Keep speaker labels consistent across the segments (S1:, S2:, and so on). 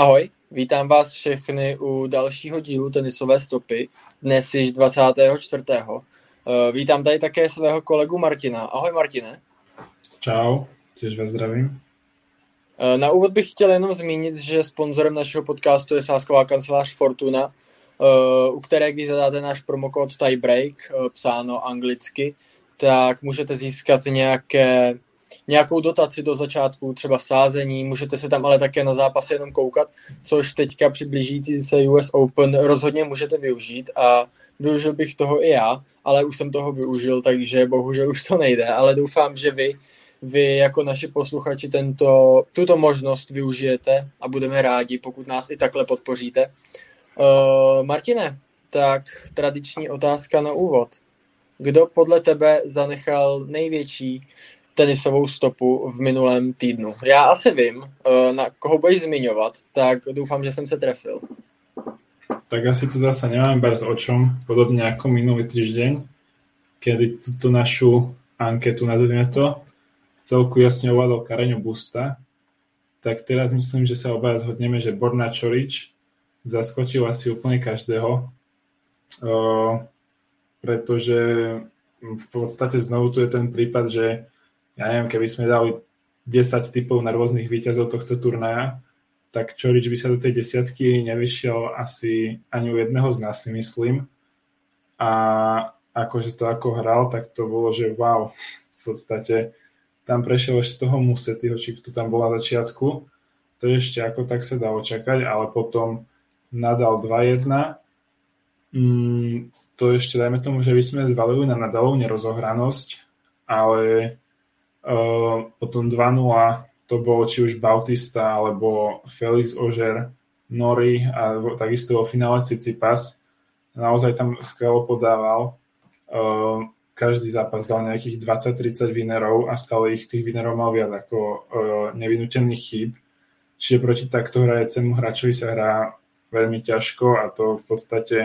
S1: Ahoj, vítám vás všechny u dalšího dílu tenisové stopy, dnes již 24. Eh, vítám tady také svého kolegu Martina. Ahoj Martine.
S2: Čau, těž vás zdravím.
S1: Eh, na úvod bych chtěl jenom zmínit, že sponzorem našeho podcastu je sásková kancelář Fortuna, eh, u které když zadáte náš promokód Tiebreak, psáno anglicky, tak můžete získat nějaké nějakou dotaci do začátku, třeba sázení, můžete se tam ale také na zápasy jenom koukat, což teďka při blížící se US Open rozhodně můžete využít a využil bych toho i já, ale už jsem toho využil, takže bohužel už to nejde, ale doufám, že vy, vy jako naši posluchači tento, tuto možnost využijete a budeme rádi, pokud nás i takhle podpoříte. Uh, Martine, tak tradiční otázka na úvod. Kdo podle tebe zanechal největší tenisovou stopu v minulém týdnu. Já asi vím, eh, na koho budeš zmiňovat, tak doufám, že jsem se trefil.
S2: Tak asi tu zase nemám bez o čom, podobně jako minulý týždeň, kedy tuto našu anketu, nazvime to, v celku jasne ovládol Kareňo Busta, tak teraz myslím, že sa obaja zhodneme, že Borna Čorič zaskočil asi úplne každého, uh, pretože v podstate znovu tu je ten prípad, že ja neviem, keby sme dali 10 typov na rôznych výťazov tohto turnaja, tak Čorič by sa do tej desiatky nevyšiel asi ani u jedného z nás, si myslím. A akože to ako hral, tak to bolo, že wow, v podstate tam prešiel ešte toho Musetyho, či kto tam bol na začiatku. To ešte ako tak sa dá očakať, ale potom nadal 2-1. Mm, to ešte dajme tomu, že by sme zvalili na nadalov nerozohranosť, ale potom 2-0 to bol či už Bautista alebo Felix Ožer, Nori a takisto vo finále Cicipas. Naozaj tam skvelo podával. Každý zápas dal nejakých 20-30 vinerov a stále ich tých vinerov mal viac ako nevynutených chýb. Čiže proti takto hrajecemu hráčovi sa hrá veľmi ťažko a to v podstate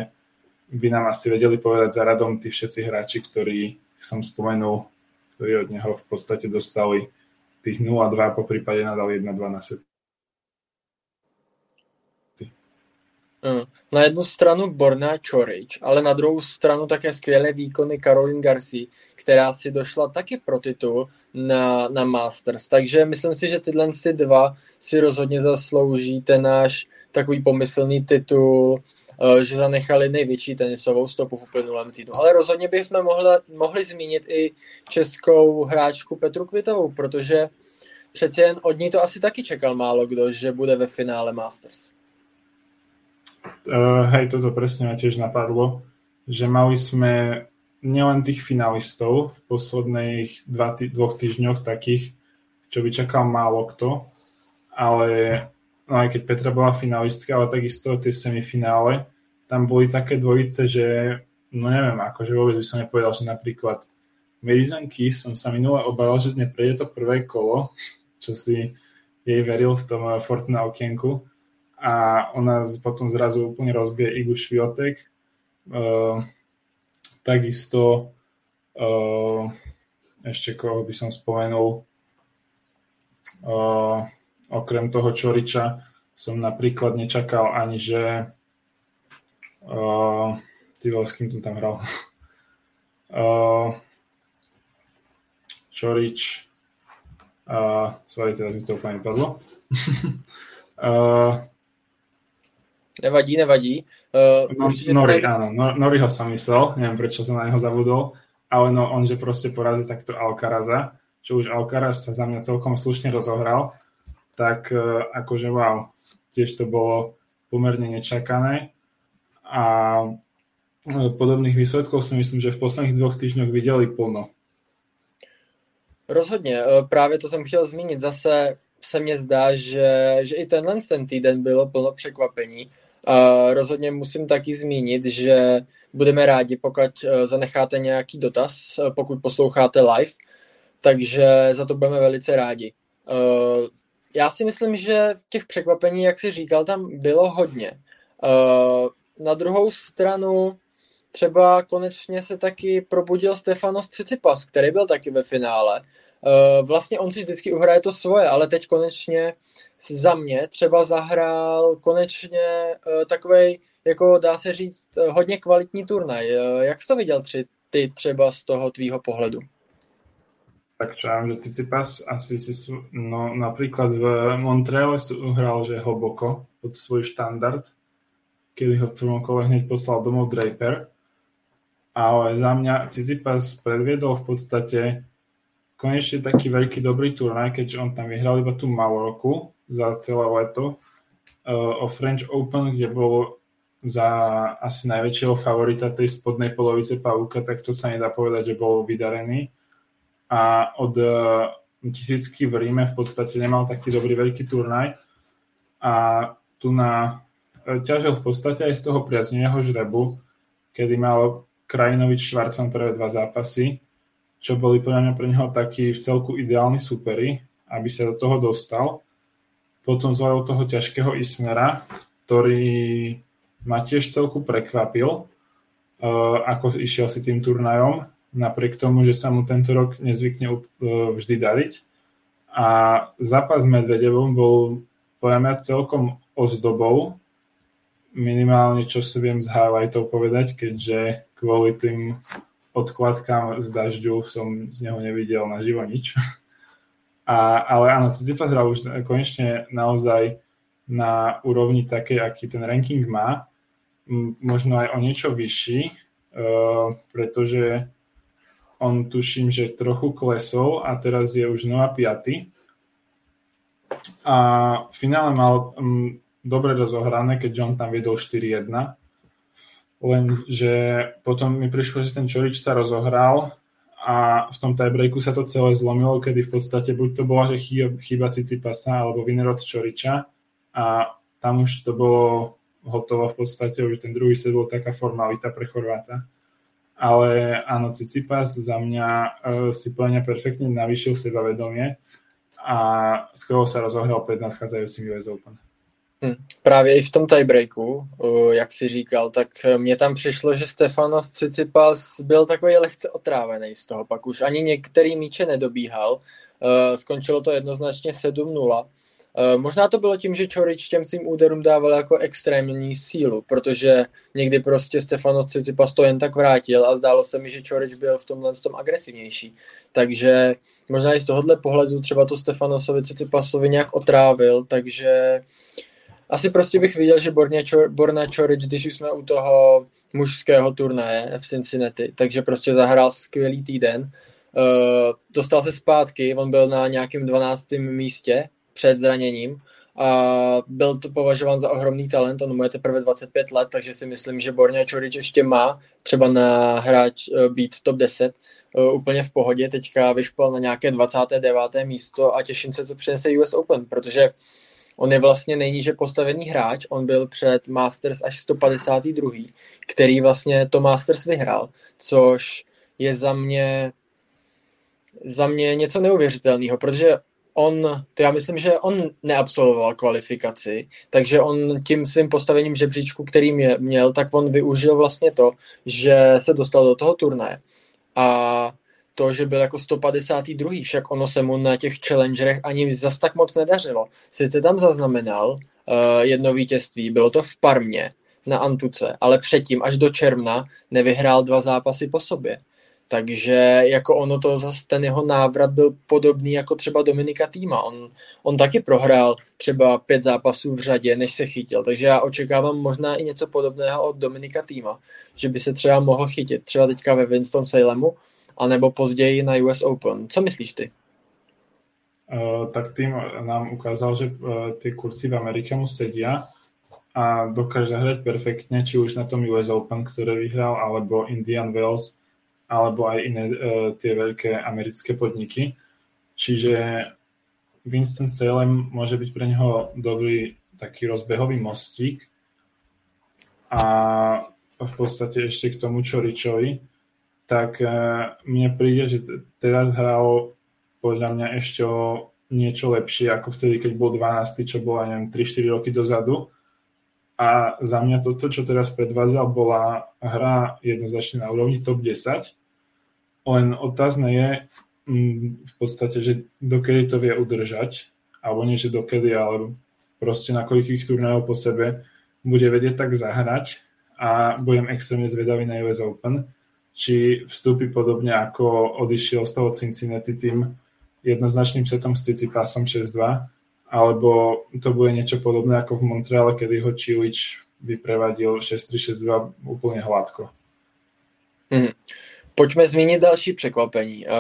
S2: by nám asi vedeli povedať za radom tí všetci hráči, ktorí som spomenul ktorí od neho v podstate dostali tých 0-2, po prípade nadal 1-2 na set.
S1: Na jednu stranu Borna Čorič, ale na druhou stranu také skvělé výkony Karolin Garci, která si došla taky pro titul na, na Masters. Takže myslím si, že tyhle ty dva si rozhodně zaslouží ten náš takový pomyslný titul že zanechali největší tenisovou stopu v uplynulém týdnu. Ale rozhodně bychom mohli, mohli zmínit i českou hráčku Petru Kvitovou, protože přeci jen od ní to asi taky čekal málo kdo, že bude ve finále Masters.
S2: Uh, hej, toto presne ma tiež napadlo, že mali sme nielen tých finalistov v posledných dva dvoch týždňoch takých, čo by čakal málo kto, ale no aj keď Petra bola finalistka, ale takisto tie semifinále, tam boli také dvojice, že no neviem, akože vôbec by som nepovedal, že napríklad Madison Keys som sa minule obával, že neprejde to prvé kolo, čo si jej veril v tom eh, Fortuna okienku a ona potom zrazu úplne rozbije Igu Šviotek. Uh, takisto uh, ešte koho by som spomenul uh, Okrem toho Čoriča som napríklad nečakal ani, že uh, ty vole, s kým tu tam hral? uh, Čorič uh, sorry, teraz mi to úplne padlo.
S1: uh, nevadí, nevadí.
S2: Uh, no, Nori, pre... áno, no, Noriho som myslel, neviem prečo som na neho zabudol, ale no on, že proste porazí takto Alcaraza, čo už Alcaraz sa za mňa celkom slušne rozohral tak e, akože wow, tiež to bolo pomerne nečakané a e, podobných výsledkov si myslím, že v posledních dvoch týždňoch viděli plno.
S1: Rozhodně, e, právě to jsem chtěl zmínit. Zase se mně zdá, že, že i tenhle ten týden bylo plno překvapení. Rozhodně musím taky zmínit, že budeme rádi, pokud zanecháte nějaký dotaz, pokud posloucháte live, takže za to budeme velice rádi já si myslím, že těch překvapení, jak jsi říkal, tam bylo hodně. Uh, na druhou stranu třeba konečně se taky probudil Stefanos Cicipas, který byl taky ve finále. Uh, vlastně on si vždycky uhraje to svoje, ale teď konečně za mě třeba zahrál konečně uh, takovej, jako dá se říct, hodně kvalitní turnaj. Jak jsi to viděl tři, ty třeba z toho tvýho pohledu?
S2: Tak čo viem, že Cicipas asi si, no napríklad v Montreale hral, že hlboko pod svoj štandard, kedy ho v prvom kole hneď poslal domov Draper. Ale za mňa Cicipas predviedol v podstate konečne taký veľký dobrý turnaj, keďže on tam vyhral iba tú Malorku za celé leto uh, o French Open, kde bol za asi najväčšieho favorita tej spodnej polovice pavúka, tak to sa nedá povedať, že bol vydarený a od e, tisícky v Ríme v podstate nemal taký dobrý veľký turnaj a tu na e, ťažil v podstate aj z toho priaznivého žrebu, kedy mal Krajinovič Švarcom prvé dva zápasy, čo boli podľa mňa pre neho taký v celku ideálny supery, aby sa do toho dostal. Potom zvolil toho ťažkého Isnera, ktorý ma tiež celku prekvapil, uh, ako išiel si tým turnajom napriek tomu, že sa mu tento rok nezvykne e, vždy dariť. A zápas s Medvedevom bol podľa mňa celkom ozdobou, minimálne čo si viem z highlightov povedať, keďže kvôli tým odkladkám z dažďu som z neho nevidel na živo nič. A, ale áno, Tsitsipas hral už konečne naozaj na úrovni takej, aký ten ranking má, možno aj o niečo vyšší, uh, pretože on tuším, že trochu klesol a teraz je už 0,5. A v finále mal um, dobre rozohrané, keď John tam viedol 4-1. Lenže potom mi prišlo, že ten Čorič sa rozohral a v tom tiebreaku sa to celé zlomilo, kedy v podstate buď to bola, že chyba Cicipasa alebo viner od Čoriča a tam už to bolo hotovo v podstate, už ten druhý set bol taká formalita pre Chorváta ale áno, Cicipas za mňa uh, si plne perfektne navýšil sebavedomie a skoro sa rozohral pred nadchádzajúcim US Open.
S1: Hmm. Právě i v tom tiebreaku, uh, jak si říkal, tak mně tam přišlo, že Stefanos Cicipas byl takový lehce otrávený z toho, pak už ani některý míče nedobíhal. Skončilo to jednoznačně 7-0 Eh, možná to bylo tím, že Čorič těm svým úderům dával jako extrémní sílu, protože někdy prostě Stefano Cicipas to jen tak vrátil a zdálo se mi, že Čorič byl v tomhle tom agresivnější. Takže možná i z tohohle pohledu třeba to Stefanosovi Cicipasovi nějak otrávil, takže asi prostě bych viděl, že Borna Čorič, když už jsme u toho mužského turnaje v Cincinnati, takže prostě zahrál skvělý týden. Uh, dostal se zpátky, on byl na nějakém 12. místě před zraněním a byl to považován za ohromný talent, on mu je teprve 25 let, takže si myslím, že Borňa Čorič ještě má třeba na hráč eh, být top 10 eh, úplně v pohodě, teďka vyšpal na nějaké 29. místo a těším se, co přinese US Open, protože on je vlastně nejníže postavený hráč, on byl před Masters až 152. který vlastně to Masters vyhrál, což je za mě za mě něco neuvěřitelného, protože on, to já myslím, že on neabsolvoval kvalifikaci, takže on tím svým postavením žebříčku, který mě, měl, tak on využil vlastně to, že se dostal do toho turnaje. A to, že byl jako 152. však ono se mu na těch challengerech ani zas tak moc nedařilo. Sice tam zaznamenal uh, jedno vítězství, bylo to v Parmě na Antuce, ale předtím až do června nevyhrál dva zápasy po sobě. Takže jako ono to zase ten jeho návrat byl podobný jako třeba Dominika Týma. On, on taky prohrál třeba pět zápasů v řadě, než se chytil. Takže já očekávám možná i něco podobného od Dominika Týma, že by se třeba mohl chytit třeba teďka ve Winston Salemu, anebo později na US Open. Co myslíš ty?
S2: Uh, tak tým nám ukázal, že uh, ty kurci v Amerike mu sedia a dokáže zahrať perfektne, či už na tom US Open, ktoré vyhral, alebo Indian Wells, alebo aj iné uh, tie veľké americké podniky. Čiže Winston Salem môže byť pre neho dobrý taký rozbehový mostík a v podstate ešte k tomu Čoričovi, tak uh, mne príde, že teraz hral podľa mňa ešte o niečo lepšie ako vtedy, keď bol 12, čo bolo, neviem, 3-4 roky dozadu. A za mňa toto, čo teraz predvádzal, bola hra jednoznačne na úrovni top 10. Len otázne je, mm, v podstate, že dokedy to vie udržať, alebo nie, že dokedy, ale proste na koľkých turnajov po sebe bude vedieť tak zahrať a budem extrémne zvedavý na US Open, či vstúpi podobne ako odišiel z toho Cincinnati tým jednoznačným setom s Cicipasom 6-2, alebo to bude niečo podobné ako v Montreale, kedy ho Čilič vyprevadil 6-3-6-2 úplně hladko.
S1: Hmm. Pojďme zmínit další překvapení. Uh,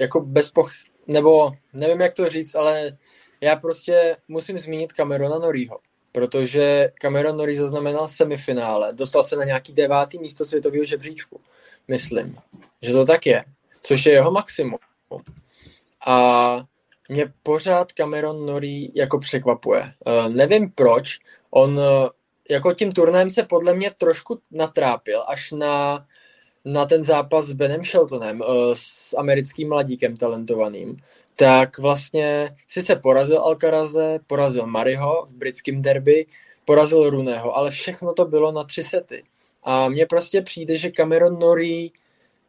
S1: jako bez poch... nebo nevím, jak to říct, ale já prostě musím zmínit Camerona Norieho, protože Cameron Norrie zaznamenal semifinále, dostal se na nějaký devátý místo světového žebříčku, myslím, že to tak je, což je jeho maximum. A mě pořád Cameron Norrie jako překvapuje. Uh, nevím proč, on uh, jako tím turnajem se podle mě trošku natrápil až na, na ten zápas s Benem Sheltonem, uh, s americkým mladíkem talentovaným, tak vlastně sice porazil Alcaraze, porazil Mariho v britském derby, porazil Runého, ale všechno to bylo na tři sety. A mně prostě přijde, že Cameron Norrie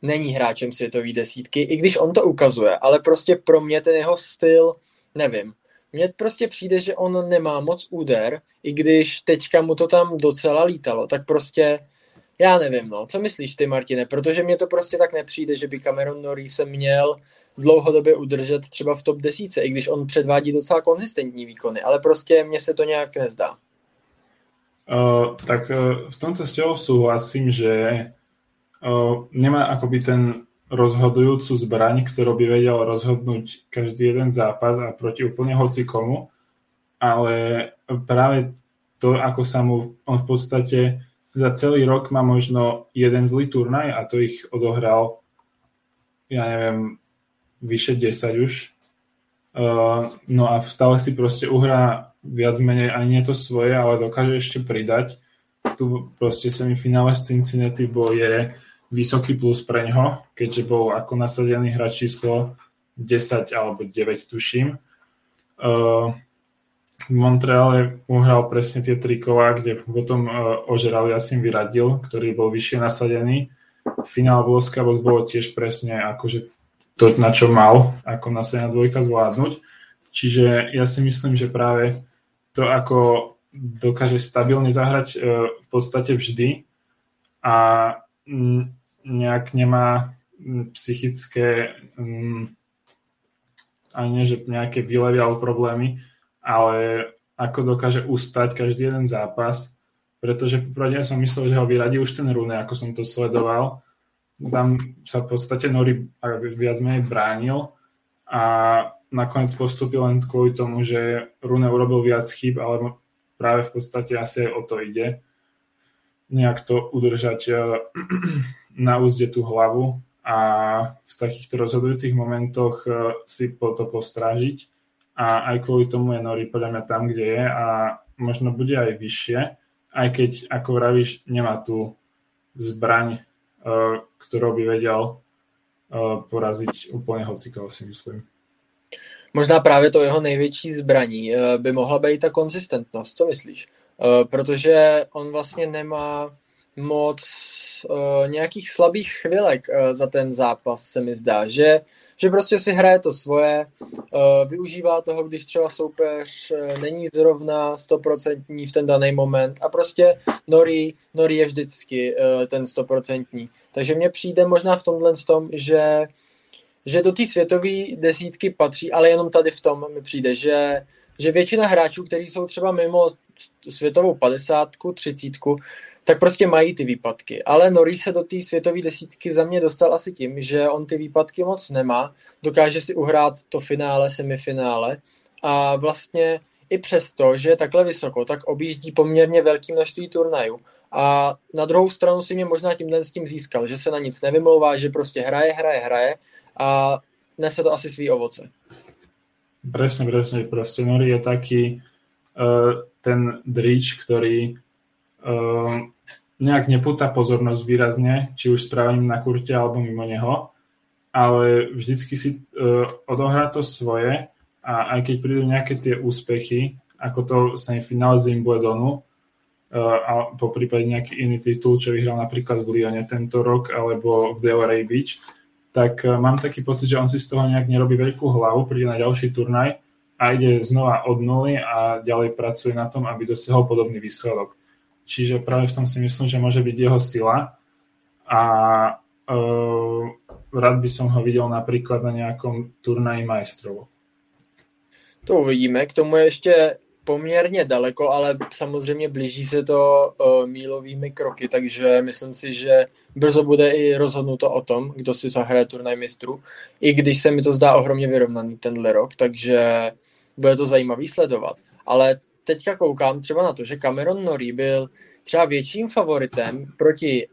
S1: není hráčem světové desítky, i když on to ukazuje, ale prostě pro mě ten jeho styl, nevím. Mně prostě přijde, že on nemá moc úder, i když teďka mu to tam docela lítalo, tak prostě já nevím, no. Co myslíš ty, Martine? Protože mně to prostě tak nepřijde, že by Cameron Norrie se měl dlouhodobě udržet třeba v top desíce, i když on předvádí docela konzistentní výkony, ale prostě mně se to nějak nezdá.
S2: Uh, tak uh, v tomto s tebou súhlasím, že nemá akoby ten rozhodujúcu zbraň, ktorú by vedel rozhodnúť každý jeden zápas a proti úplne hoci komu, ale práve to, ako sa mu on v podstate za celý rok má možno jeden zlý turnaj a to ich odohral ja neviem, vyše 10 už. Uh, no a stále si proste uhrá viac menej ani nie to svoje, ale dokáže ešte pridať. Tu proste semifinále s Cincinnati bol je vysoký plus pre ňo, keďže bol ako nasadený hráč číslo 10 alebo 9, tuším. Uh, v Montreale uhral presne tie tri kola, kde potom uh, ožeral Jasim Vyradil, ktorý bol vyššie nasadený. Finál Vloska bolo tiež presne akože to, na čo mal ako nasadená dvojka zvládnuť. Čiže ja si myslím, že práve to, ako dokáže stabilne zahrať uh, v podstate vždy a nejak nemá mm, psychické um, ani nie, že nejaké výlevy alebo problémy, ale ako dokáže ustať každý jeden zápas, pretože popravde ja som myslel, že ho vyradí už ten Rune, ako som to sledoval. Tam sa v podstate Nori viac menej bránil a nakoniec postupil len kvôli tomu, že Rune urobil viac chyb, ale práve v podstate asi o to ide. Nejak to udržať eh, na úzde tú hlavu a v takýchto rozhodujúcich momentoch e, si po to postrážiť a aj kvôli tomu je Nori podľa mňa tam, kde je a možno bude aj vyššie, aj keď, ako vravíš, nemá tú zbraň, e, ktorou by vedel poraziť úplne hocikoho, si myslím.
S1: Možná právě to jeho největší zbraní by mohla být ta konzistentnost, co myslíš? Protože on vlastně nemá moc uh, nějakých slabých chvilek uh, za ten zápas, se mi zdá, že, že prostě si hraje to svoje, využívá toho, když třeba soupeř není zrovna stoprocentní v ten daný moment a prostě Nori, Nori je vždycky ten stoprocentní. Takže mně přijde možná v tomhle tom, že že do té světové desítky patří, ale jenom tady v tom mi přijde, že, že většina hráčů, kteří jsou třeba mimo světovou padesátku, třicítku, tak prostě mají ty výpadky. Ale Nori se do té světové desítky za mě dostal asi tím, že on ty výpadky moc nemá, dokáže si uhrát to finále, semifinále a vlastně i přesto, že je takhle vysoko, tak objíždí poměrně velké množství turnajů. A na druhou stranu si mě možná tímhle s tím získal, že se na nic nevymlouvá, že prostě hraje, hraje, hraje a nese to asi svý ovoce.
S2: Presne, presne. Proste Nori je taký uh, ten drič, ktorý uh, nejak nepúta pozornosť výrazne, či už správaním na kurte alebo mimo neho, ale vždycky si uh, odohrá to svoje a aj keď prídu nejaké tie úspechy, ako to semifinále z Wimbledonu, uh, a po prípade nejaký iný titul, čo vyhral napríklad v Lyone tento rok alebo v Delray Beach, tak mám taký pocit, že on si z toho nejak nerobí veľkú hlavu, príde na ďalší turnaj a ide znova od nuly a ďalej pracuje na tom, aby dosiahol podobný výsledok. Čiže práve v tom si myslím, že môže byť jeho sila a uh, rád by som ho videl napríklad na nejakom turnaji majstrov.
S1: To uvidíme. K tomu je ještě poměrně daleko, ale samozřejmě blíží se to uh, mílovými kroky, takže myslím si, že brzo bude i rozhodnuto o tom, kdo si zahraje turnaj mistrů, i když se mi to zdá ohromně vyrovnaný tenhle rok, takže bude to zajímavý sledovat. Ale teďka koukám třeba na to, že Cameron Norrie byl třeba větším favoritem proti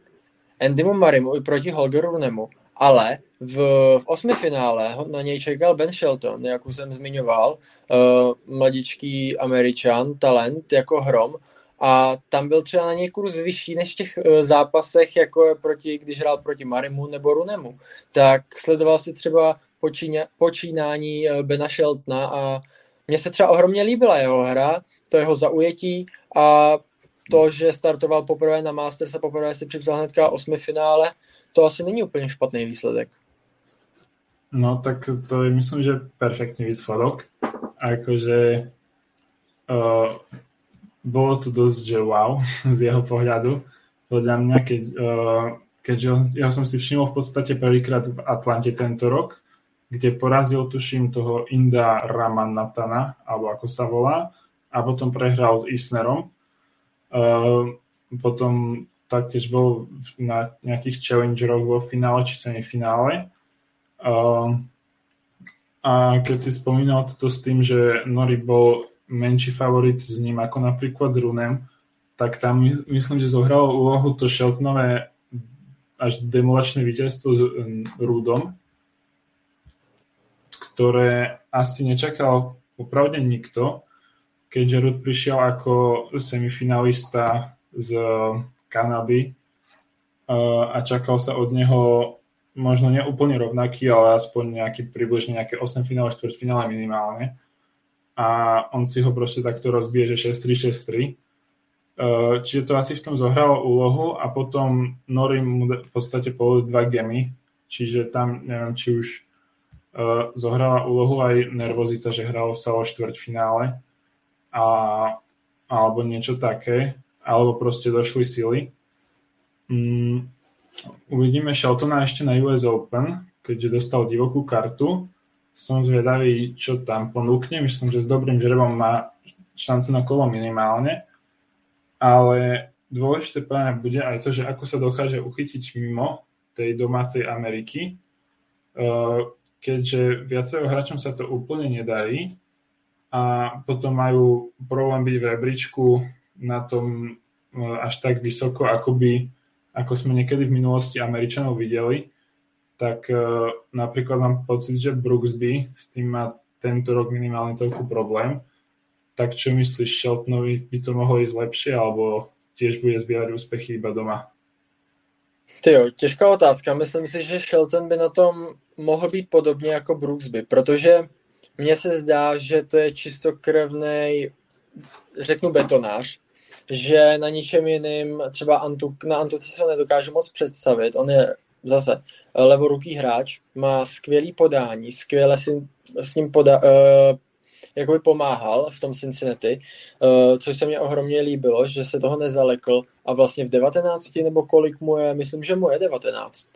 S1: Andymu Marimu i proti Holgeru Runemu, ale v, v osmi finále na něj čekal Ben Shelton, jak už jsem zmiňoval, uh, mladičký američan, talent jako hrom, a tam byl třeba na něj kurz vyšší než v těch uh, zápasech, jako je proti, když hrál proti Marimu nebo Runemu. Tak sledoval si třeba počíně, počínání uh, Bena Sheltona a mně se třeba ohromně líbila jeho hra, to jeho zaujetí a to, že startoval poprvé na Masters a poprvé si připsal hnedka osmi finále, to asi není úplně špatný výsledek.
S2: No tak to je myslím, že perfektný výsledok. Akože uh, bolo to dosť, že wow, z jeho pohľadu. Podľa mňa, keď, uh, keďže ja si všimol v podstate prvýkrát v Atlante tento rok, kde porazil, tuším, toho Inda Ramanatana, alebo ako sa volá, a potom prehral s Isnerom. Uh, potom taktiež bol na nejakých challengeroch vo finále či semifinále. Uh, a keď si spomínal toto s tým, že Nori bol menší favorit s ním ako napríklad s Runem, tak tam myslím, že zohralo úlohu to Sheltonové až demolačné víťazstvo s Rudom, ktoré asi nečakal opravde nikto, keďže Rud prišiel ako semifinalista z Kanady a čakal sa od neho možno neúplne rovnaký, ale aspoň nejaký približne nejaké 8 finále, 4 finále minimálne. A on si ho proste takto rozbije, že 6-3, 6-3. Čiže to asi v tom zohralo úlohu a potom Nori mu v podstate povedal dva gemy, čiže tam neviem, či už zohrala úlohu aj nervozita, že hralo sa o štvrťfinále a, alebo niečo také, alebo proste došli sily. Mm, uvidíme Sheltona ešte na US Open, keďže dostal divokú kartu. Som zvedavý, čo tam ponúkne. Myslím, že s dobrým žrebom má šancu na kolo minimálne. Ale dôležité práve bude aj to, že ako sa dokáže uchytiť mimo tej domácej Ameriky, eh, keďže viacero hráčom sa to úplne nedarí a potom majú problém byť v rebríčku na tom e, až tak vysoko, ako by ako sme niekedy v minulosti Američanov videli, tak uh, napríklad mám pocit, že Brooksby s tým má tento rok minimálne celku problém. Tak čo myslíš, Sheltonovi by to mohlo ísť lepšie, alebo tiež bude zbierať úspechy iba doma?
S1: Ty jo, těžká otázka. Myslím si, že Shelton by na tom mohl být podobně jako Brooksby, protože mně se zdá, že to je čistokrevný, řeknu betonář, že na ničem jiným, třeba Antuk, na Antuci se nedokážu moc představit. On je zase levoruký hráč, má skvělý podání, skvěle si s ním poda, uh, jakoby pomáhal v tom Cincinnati, uh, což se mě ohromně líbilo, že se toho nezalekl a vlastně v 19 nebo kolik mu je, myslím, že mu je 19.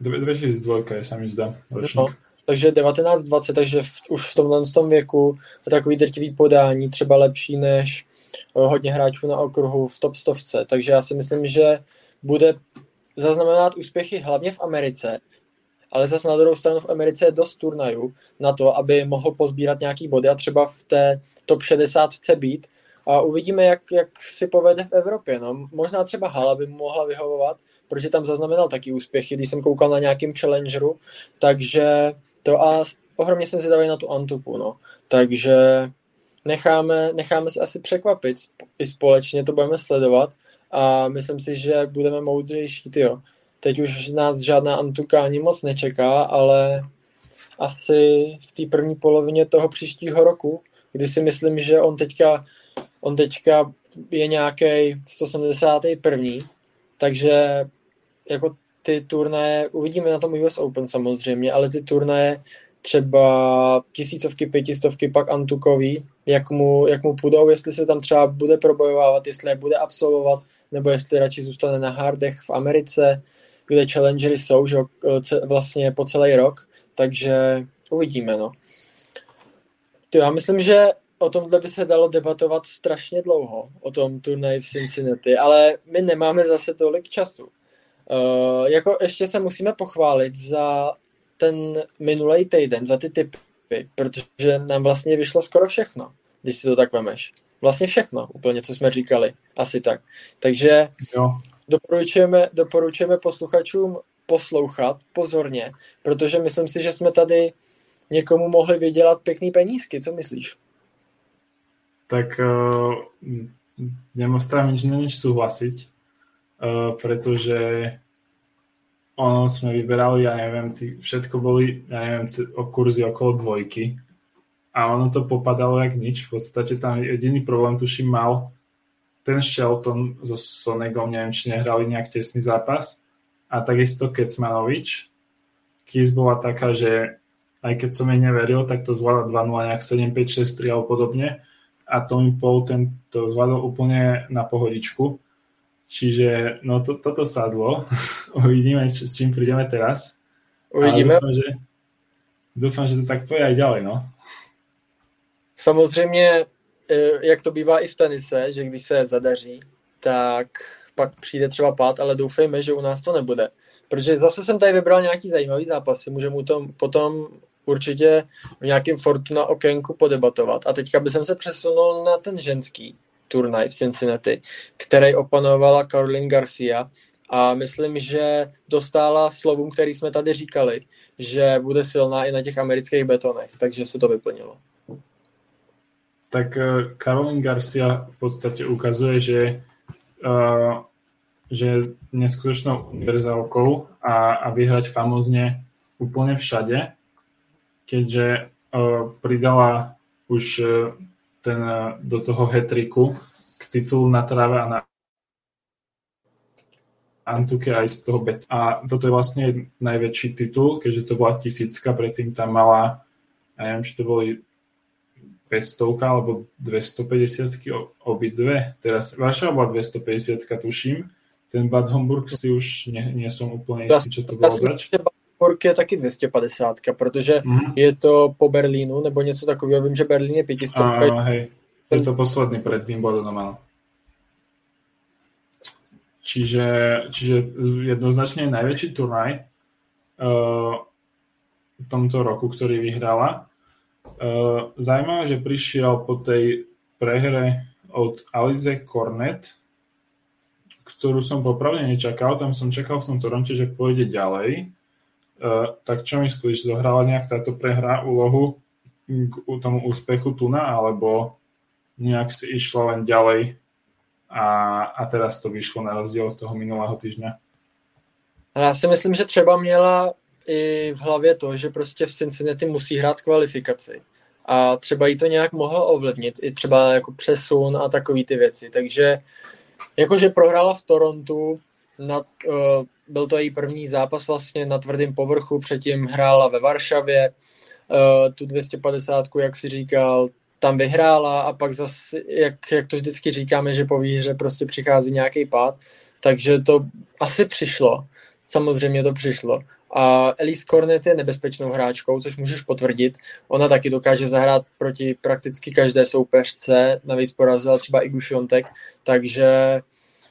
S2: 2002 je, se mi zdá, no,
S1: takže 19-20, takže v, už v tomhle tom věku takový drtivý podání, třeba lepší než Eh, hodně hráčů na okruhu v top stovce, takže já si myslím, že bude zaznamenat úspěchy hlavně v Americe, ale zase na druhou stranu v Americe je dost turnajů na to, aby mohl pozbírat nějaký body a třeba v té top 60 být a uvidíme, jak, jak si povede v Evropě. No. Možná třeba Hala by mu mohla vyhovovat, protože tam zaznamenal taky úspěchy, když jsem koukal na nějakým challengeru, takže to a ohromně jsem si na tu Antupu, no. Takže necháme, necháme se asi překvapit. I společně to budeme sledovat a myslím si, že budeme moudřejší, tyjo. Teď už nás žádná Antuka ani moc nečeká, ale asi v té první polovině toho příštího roku, kdy si myslím, že on teďka, on teďka je nějaký 171. Takže jako ty turnaje, uvidíme na tom US Open samozřejmě, ale ty turnaje třeba tisícovky, pětistovky, pak Antukový, jak mu, jak mu půjdou, jestli se tam třeba bude probojovávat, jestli je bude absolvovat, nebo jestli radši zůstane na hardech v Americe, kde challengery jsou, že vlastně po celý rok, takže uvidíme, no. Ty, já myslím, že o tomhle by se dalo debatovat strašně dlouho, o tom turnaji v Cincinnati, ale my nemáme zase tolik času. Uh, jako ještě se musíme pochválit za ten minulý týden, za ty typy, protože nám vlastně vyšlo skoro všechno, když si to tak vemeš. Vlastně všechno, úplně, co jsme říkali. Asi tak. Takže jo. Doporučujeme, doporučujeme posluchačům poslouchat pozorně, protože myslím si, že jsme tady někomu mohli vydělat pěkný penízky. Co myslíš?
S2: Tak uh, nemusím nič nič súhlasiť, uh, pretože ono sme vyberali, ja neviem, tí, všetko boli, ja neviem, o kurzy okolo dvojky a ono to popadalo jak nič. V podstate tam jediný problém, tuším, mal ten Shelton so Sonegom, neviem, či nehrali nejak tesný zápas a takisto Kecmanovič. Keys bola taká, že aj keď som jej neveril, tak to zvládla 2-0, nejak 7-5-6-3 alebo podobne a Tommy Paul ten to zvládol úplne na pohodičku. Čiže no to, toto sadlo. Uvidíme, či, s čím prídeme teraz.
S1: Uvidíme.
S2: dúfam, že, dúfam, že to tak pôjde aj ďalej, no.
S1: Samozřejmě, jak to bývá i v tenise, že když se zadaří, tak pak přijde třeba pád, ale doufejme, že u nás to nebude. Protože zase jsem tady vybral nějaký zajímavý zápasy, můžeme mu tom potom určitě v nějakém Fortuna okénku podebatovat. A teďka bych se přesunul na ten ženský turnaj v Cincinnati, který opanovala Caroline Garcia a myslím, že dostala slovům, který jsme tady říkali, že bude silná i na těch amerických betonech, takže se to vyplnilo.
S2: Tak uh, Caroline Garcia v podstatě ukazuje, že, uh, že je neskutočnou univerzálkou a, a vyhrať famozně úplně všade keďže uh, pridala už uh, ten uh, do toho hetriku k titulu na tráve a na Antuke aj z toho bet. A toto je vlastne najväčší titul, keďže to bola tisícka, predtým tam mala, neviem, či to boli 500 alebo 250 obidve. Teraz Varšava bola 250 tuším. Ten Bad Homburg si už nie, nie som úplne istý, čo to bolo zač.
S1: York je taky 250, protože mm. je to po Berlínu nebo něco takového. Vím, že Berlín je 500.
S2: Áno, hej. Je to posledný pred Wimbledonom, áno. Čiže, čiže jednoznačne najväčší turnaj uh, v tomto roku, ktorý vyhrala. Uh, zaujímavé, že prišiel po tej prehre od Alize Cornet, ktorú som popravde nečakal. Tam som čakal v tom Toronte, že pôjde ďalej. Eh, tak čo myslíš, zohrala nejak táto prehra úlohu k tomu úspechu Tuna, alebo nejak si išla len ďalej a, a teraz to vyšlo na rozdíl od toho minulého týždňa?
S1: Já si myslím, že třeba měla i v hlavě to, že prostě v Cincinnati musí hrát kvalifikaci. A třeba jí to nějak mohlo ovlivnit, i třeba jako přesun a takové ty věci. Takže jakože prohrála v Torontu, na, uh, byl to její první zápas vlastně na tvrdém povrchu, předtím hrála ve Varšavě, uh, tu 250, jak si říkal, tam vyhrála a pak zase, jak, jak to vždycky říkáme, že po výhře prostě přichází nějaký pád, takže to asi přišlo, samozřejmě to přišlo. A Elise Cornet je nebezpečnou hráčkou, což můžeš potvrdit. Ona taky dokáže zahrát proti prakticky každé soupeřce, navíc porazila třeba i Gušiontek, takže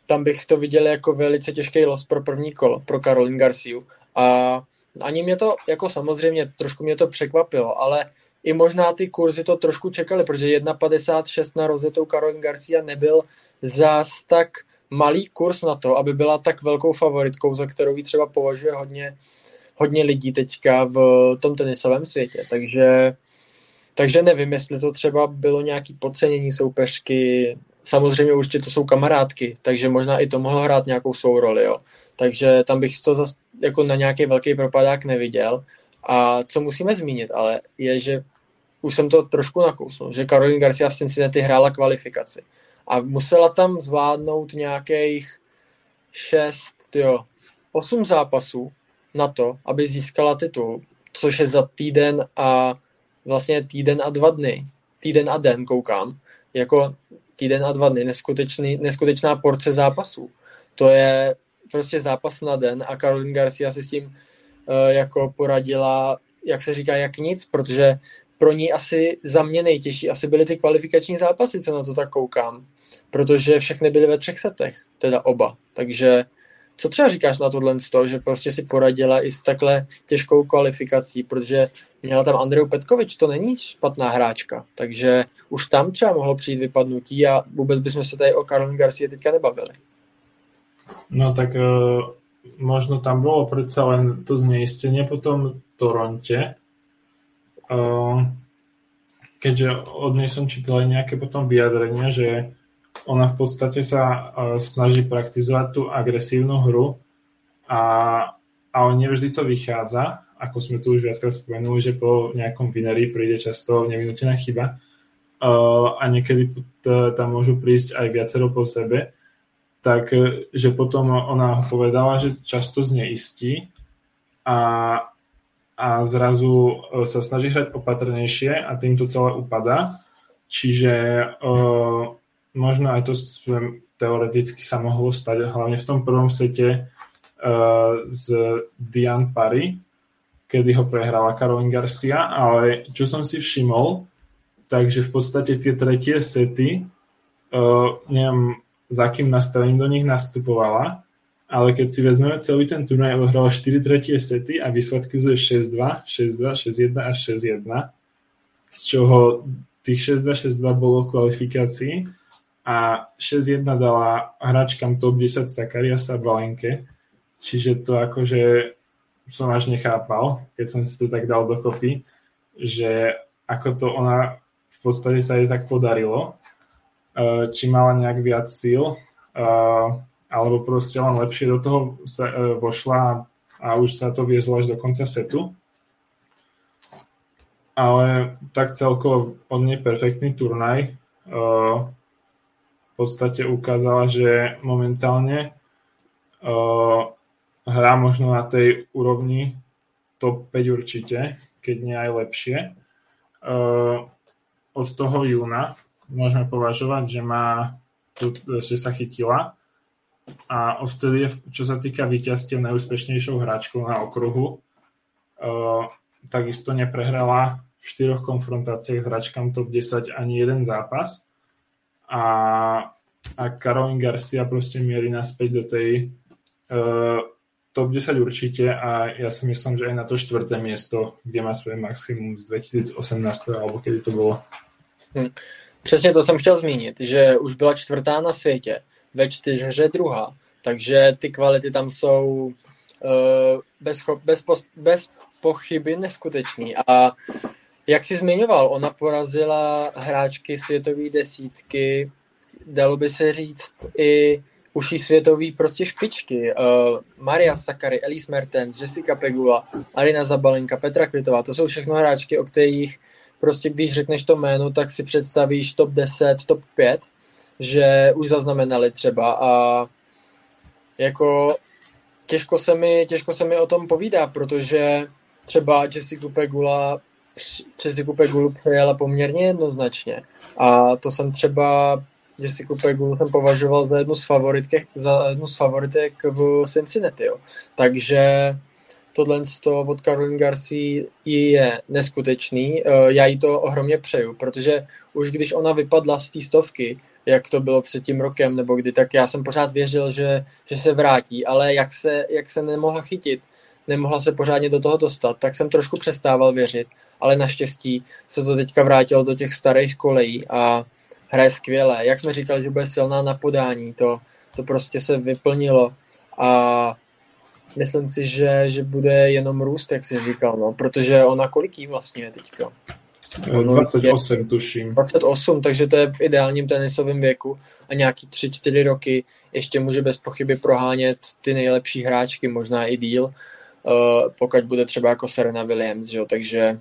S1: tam bych to viděl jako velice těžký los pro první kolo, pro Karolin Garciu. A ani mě to, jako samozřejmě, trošku mě to překvapilo, ale i možná ty kurzy to trošku čekali, protože 1,56 na rozetou Karolin Garcia nebyl zás tak malý kurz na to, aby byla tak velkou favoritkou, za kterou ji třeba považuje hodně, hodně lidí teďka v tom tenisovém světě. Takže, takže nevím, jestli to třeba bylo nějaký podcenění soupeřky, samozřejmě určitě to jsou kamarádky, takže možná i to mohlo hrát nějakou svou roli, jo. Takže tam bych to zase jako na nějaký velký propadák neviděl. A co musíme zmínit, ale je, že už jsem to trošku nakousnul, že Caroline Garcia v Cincinnati hrála kvalifikaci a musela tam zvládnout nějakých šest, jo, 8 zápasů na to, aby získala titul, což je za týden a vlastně týden a dva dny. Týden a den koukám. Jako týden a dva dny, neskutečný, neskutečná porce zápasů. To je prostě zápas na den a Caroline Garcia si s tím uh, jako poradila, jak se říká, jak nic, protože pro ní asi za mě nejtěžší asi byly ty kvalifikační zápasy, co na to tak koukám. Protože všechny byly ve třech setech, teda oba. Takže co třeba říkáš na tohle že prostě si poradila i s takhle těžkou kvalifikací, protože měla tam Andreu Petkovič, to není špatná hráčka, takže už tam třeba mohlo přijít vypadnutí a vůbec bychom se tady o Karolín Garcia teďka nebavili.
S2: No tak uh, možno tam bylo přece len to zneistenie po tom Toronte, uh, keďže od nej som čítal aj nejaké potom vyjadrenia, že ona v podstate sa snaží praktizovať tú agresívnu hru a, ale nevždy to vychádza, ako sme tu už viackrát spomenuli, že po nejakom vineri príde často nevinútená chyba. A niekedy tam môžu prísť aj viacero po sebe, tak že potom ona povedala, že často zneistí a, a zrazu sa snaží hrať opatrnejšie a tým to celé upadá. Čiže uh, možno aj to teoreticky sa mohlo stať, hlavne v tom prvom sete uh, z Diane Parry, kedy ho prehrala Caroline Garcia, ale čo som si všimol, takže v podstate tie tretie sety, uh, neviem, za akým nastavením do nich nastupovala, ale keď si vezmeme celý ten turnaj, odohrala 4 tretie sety a výsledky sú 6-2, 6-2, 6-1 a 6-1, z čoho tých 6-2, 6-2 bolo v kvalifikácii a 6-1 dala hračkám top 10 Sakariasa Balenke, čiže to akože som až nechápal, keď som si to tak dal dokopy, že ako to ona v podstate sa jej tak podarilo, e, či mala nejak viac síl, e, alebo proste len lepšie do toho sa, e, vošla a už sa to viezlo až do konca setu. Ale tak celkovo on je perfektný turnaj podstate ukázala, že momentálne uh, hrá možno na tej úrovni top 5 určite, keď nie aj lepšie. Uh, od toho júna môžeme považovať, že má že sa chytila a odtedy čo sa týka víťazstiev najúspešnejšou hráčkou na okruhu. Uh, takisto neprehrala v štyroch konfrontáciách s hračkám top 10 ani jeden zápas a, a Caroline Garcia proste mierí naspäť do tej uh, top 10 určite a ja si myslím, že aj na to čtvrté miesto, kde má svoje maximum z 2018 alebo kedy to bylo.
S1: Hmm. Přesně to jsem chtěl zmínit, že už byla čtvrtá na světě, ve čtyřhře druhá, takže ty kvality tam jsou uh, bez, bez, bez pochyby neskutečný a jak jsi zmiňoval, ona porazila hráčky světové desítky, dalo by se říct i uší světový prostě špičky. Uh, Maria Sakary, Elise Mertens, Jessica Pegula, Arina Zabalenka, Petra Kvitová, to jsou všechno hráčky, o kterých prostě když řekneš to jméno, tak si představíš top 10, top 5, že už zaznamenali třeba. A jako těžko se mi, těžko se mi o tom povídá, protože třeba Jessica Pegula Jessica Pegulu přejela poměrně jednoznačně. A to jsem třeba Jessica Pegulu jsem považoval za jednu z favoritek, za jednu z favoritek v Cincinnati. Jo. Takže tohle z toho od Caroline Garcia je neskutečný. Eh, já jí to ohromně přeju, protože už když ona vypadla z té stovky, jak to bylo před tím rokem, nebo kdy, tak já jsem pořád věřil, že, že se vrátí, ale jak se, jak se nemohla chytit, nemohla se pořádně do toho dostat, tak jsem trošku přestával věřit ale naštěstí se to teďka vrátilo do těch starých kolejí a hraje skvěle. Jak jsme říkali, že bude silná na podání, to, to prostě se vyplnilo a myslím si, že, že bude jenom růst, jak jsi říkal, no, protože ona koliký vlastně je teďka?
S2: 28 tuším.
S1: 28, takže to je v ideálním tenisovém věku a nějaký 3-4 roky ještě může bez pochyby prohánět ty nejlepší hráčky, možná i díl, uh, pokud bude třeba jako Serena Williams, že jo? takže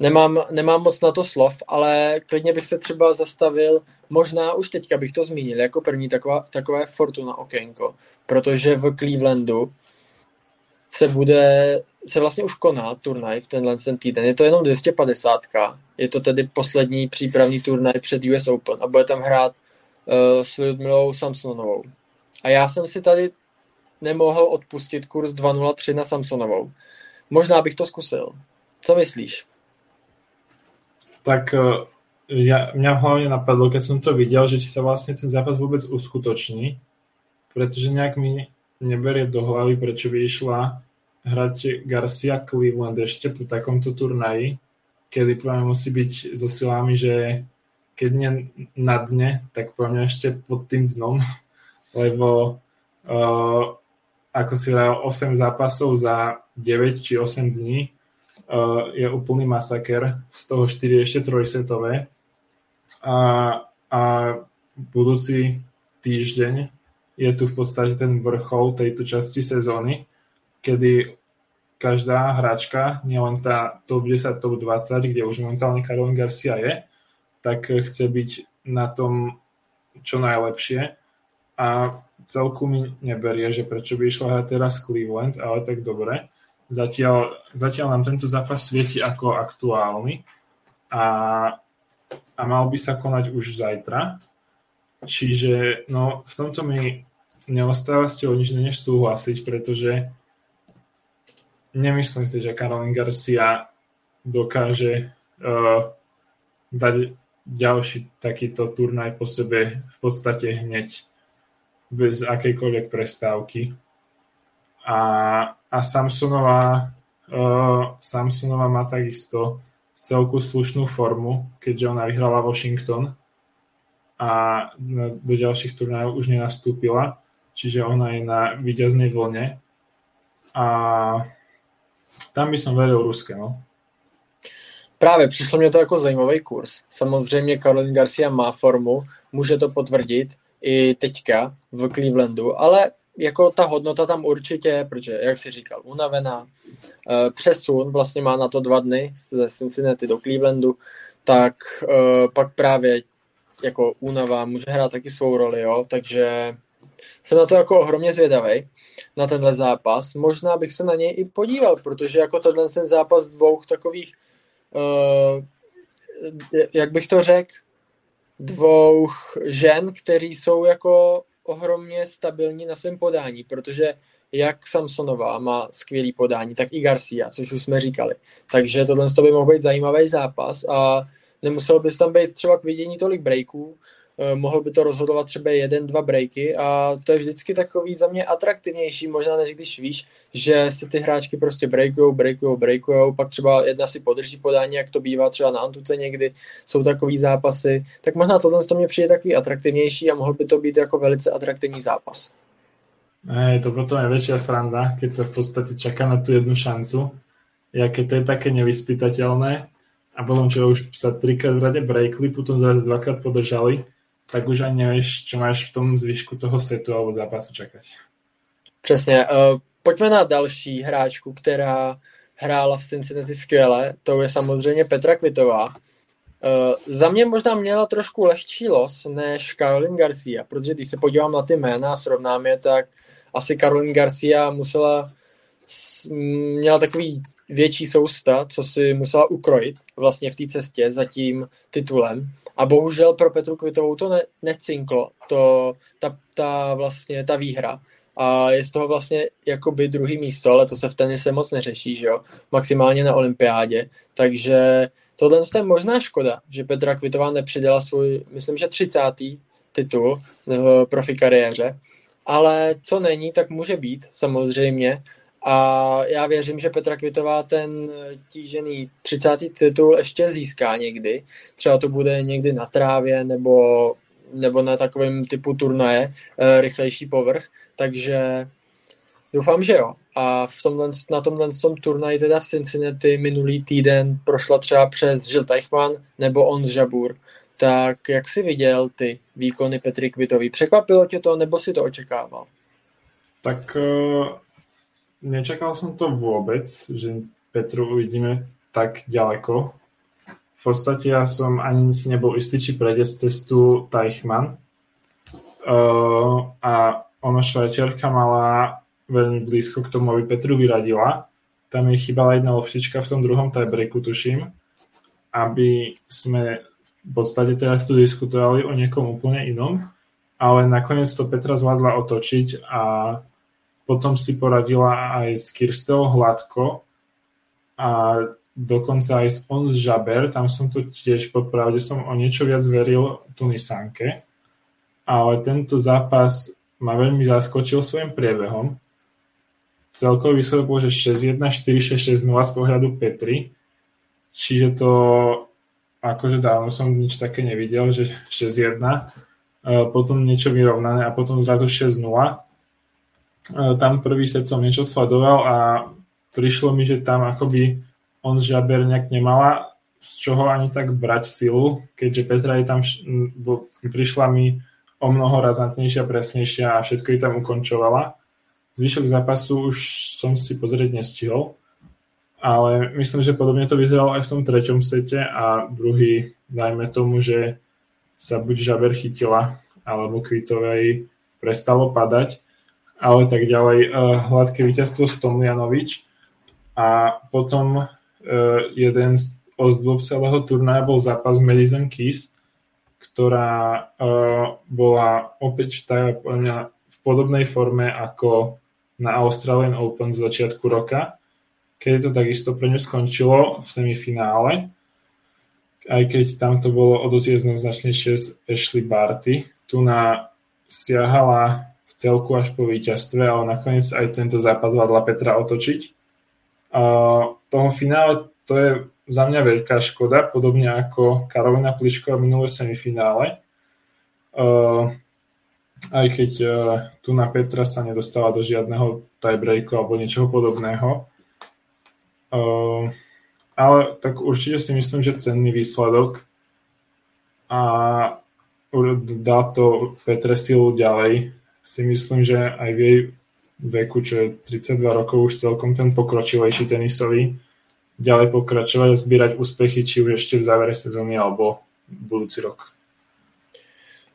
S1: Nemám, nemám moc na to slov, ale klidně bych se třeba zastavil možná už teďka bych to zmínil jako první taková, takové Fortuna okénko, protože v Clevelandu se bude, se vlastně už koná turnaj v tenhle ten týden. Je to jenom 250. Je to tedy poslední přípravný turnaj před US Open a bude tam hrát uh, s Ludmilou Samsonovou. A já jsem si tady nemohl odpustit kurz 2.03 na Samsonovou. Možná bych to zkusil. Co myslíš?
S2: Tak eh, ja, mňa hlavne napadlo, keď som to videl, že či sa vlastne ten zápas vôbec uskutoční, pretože nejak mi neberie do hlavy, prečo by išla hrať Garcia Cleveland ešte po takomto turnaji, kedy poviem musí byť so silami, že keď nie na dne, tak poviem ešte pod tým dnom, lebo uh, ako si hral 8 zápasov za 9 či 8 dní, uh, je úplný masaker, z toho 4 ešte trojsetové a, a budúci týždeň je tu v podstate ten vrchol tejto časti sezóny, kedy každá hráčka, nielen tá top 10, top 20, kde už momentálne Karolín Garcia je, tak chce byť na tom čo najlepšie a celku mi neberie, že prečo by išla hrať teraz Cleveland, ale tak dobre. Zatiaľ, zatiaľ nám tento zápas svieti ako aktuálny a, a mal by sa konať už zajtra. Čiže no, v tomto mi neostáva s nič než súhlasiť, pretože nemyslím si, že Karolín Garcia dokáže uh, dať ďalší takýto turnaj po sebe v podstate hneď bez akejkoľvek prestávky. A, a Samsonová, uh, Samsonová má takisto v celku slušnú formu, keďže ona vyhrala Washington a do ďalších turnajov už nenastúpila, čiže ona je na víťaznej vlne. A tam by som veril Ruske, no.
S1: Právě přišlo mě to jako zajímavý kurz. Samozřejmě Karolín Garcia má formu, může to potvrdit i teďka v Clevelandu, ale jako ta hodnota tam určitě, protože, jak si říkal, unavená, eh, přesun vlastně má na to dva dny ze Cincinnati do Clevelandu, tak eh, pak právě jako únava může hrát taky svou roli, jo, takže jsem na to jako ohromně zvědavý na tenhle zápas. Možná bych se na něj i podíval, protože jako tenhle ten zápas dvou takových, uh, jak bych to řekl, dvou žen, který jsou jako ohromně stabilní na svém podání, protože jak Samsonová má skvělý podání, tak i Garcia, což už jsme říkali. Takže tohle by mohl být zajímavý zápas a nemuselo bys tam být třeba k vidění tolik breaků, mohl by to rozhodovat třeba jeden, dva breaky a to je vždycky takový za mě atraktivnější, možná než když víš, že si ty hráčky prostě breakujou, breakujou, breakujou, pak třeba jedna si podrží podání, jak to bývá třeba na Antuce někdy, jsou takový zápasy, tak možná tohle to mě přijde takový atraktivnější a mohl by to být jako velice atraktivní zápas.
S2: Je to je väčšia sranda, keď sa v podstate čaká na tú jednu šancu, jaké to je také nevyspytateľné a potom čo už sa trikrát v rade breakli, potom zase dvakrát podržali, tak už ani nevíš, čo máš v tom zvyšku toho setu alebo zápasu čakať.
S1: Přesně. Uh, pojďme na další hráčku, která hrála v Cincinnati skvěle. To je samozřejmě Petra Kvitová. Uh, za mě možná měla trošku lehčí los než Caroline Garcia, protože když se podívám na ty jména a srovnám je, tak asi Caroline Garcia musela měla takový větší sousta, co si musela ukrojit vlastně v té cestě za tím titulem. A bohužel pro Petru Kvitovou to ne, necinklo, to, ta, ta vlastně ta výhra. A je z toho vlastně jakoby druhý místo, ale to se v tenise moc neřeší, že jo? Maximálně na olympiádě. Takže tohle je možná škoda, že Petra Kvitová nepřidala svůj, myslím, že 30. titul v profi kariéře. Ale co není, tak může být, samozřejmě. A já věřím, že Petra Kvitová ten tížený 30. titul ještě získá někdy. Třeba to bude někdy na trávě nebo, nebo na takovém typu turnaje, eh, rychlejší povrch. Takže doufám, že jo. A v tomhle, na tomhle tom turnaji teda v Cincinnati minulý týden prošla třeba přes Žil Teichmann nebo On z Žabur. Tak jak jsi viděl ty výkony Petry Kvitový? Překvapilo tě to, nebo si to očekával?
S2: Tak uh Nečakal som to vôbec, že Petru uvidíme tak ďaleko v podstate ja som ani si nebol istý, či prejde z cestu Teichmann. Uh, a ono Švajčiarka mala veľmi blízko k tomu, aby Petru vyradila. Tam jej chýbala jedna loptička v tom druhom tiebreaku, tuším, aby sme v podstate teraz tu diskutovali o niekom úplne inom, ale nakoniec to Petra zvládla otočiť a potom si poradila aj s Kirstou hladko a dokonca aj s Ons Žaber, tam som to tiež popravde som o niečo viac veril Tunisanke, ale tento zápas ma veľmi zaskočil svojim priebehom. Celkový výsledok bol, že 6-1, 4-6, 6-0 z pohľadu Petry, čiže to akože dávno som nič také nevidel, že 6-1, potom niečo vyrovnané a potom zrazu 6-0. Tam prvý set som niečo sledoval a prišlo mi, že tam akoby on Žaber nejak nemala z čoho ani tak brať silu, keďže Petra je tam, prišla mi o mnoho razantnejšia, presnejšia a všetko ju tam ukončovala. Zvyšok zápasu už som si pozrieť nestihol, ale myslím, že podobne to vyzeralo aj v tom treťom sete a druhý, dajme tomu, že sa buď Žaber chytila, alebo Kvitovej prestalo padať, ale tak ďalej. Eh, hladké víťazstvo z Tomljanovič a potom eh, jeden z ozdôb celého turnaja bol zápas Madison Keys, ktorá eh, bola opäť tá, v podobnej forme ako na Australian Open z začiatku roka keď to takisto pre ňu skončilo v semifinále, aj keď tam to bolo o dosť z Ashley Barty. Tu na siahala celku až po víťazstve, ale nakoniec aj tento zápas vládla Petra otočiť. A toho finále to je za mňa veľká škoda, podobne ako Karolina Plišková minulé semifinále. Uh, aj keď uh, tu na Petra sa nedostala do žiadneho tiebreaku alebo niečoho podobného. Uh, ale tak určite si myslím, že cenný výsledok a dá to Petre silu ďalej. Si myslím, že aj v jej veku, čo je 32 rokov, už celkom ten pokročilejší tenisový, ďalej pokračovať a zbierať úspechy, či už ešte v závere sezóny alebo budúci rok.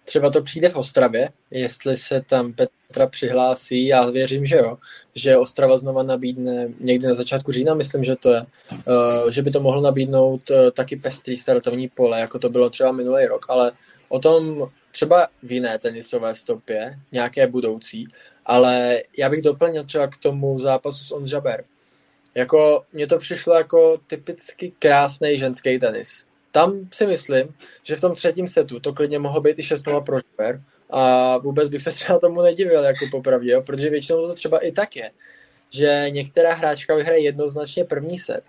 S1: Třeba to přijde v Ostravě, jestli se tam Petra přihlásí, já věřím, že jo, že Ostrava znova nabídne někdy na začátku října, myslím, že to je, eh, že by to mohlo nabídnout eh, taky pestrý startovní pole, jako to bylo třeba minulý rok, ale o tom třeba v jiné tenisové stopě, nějaké budoucí, ale já bych doplnil třeba k tomu zápasu s On Jaber. Jako, mně to přišlo jako typicky krásný ženský tenis tam si myslím, že v tom třetím setu to klidně mohlo být i 6-0 pro Žber a vůbec bych se třeba tomu nedivil, jako popravdě, jo, protože většinou to třeba i tak je, že některá hráčka vyhraje jednoznačně první set,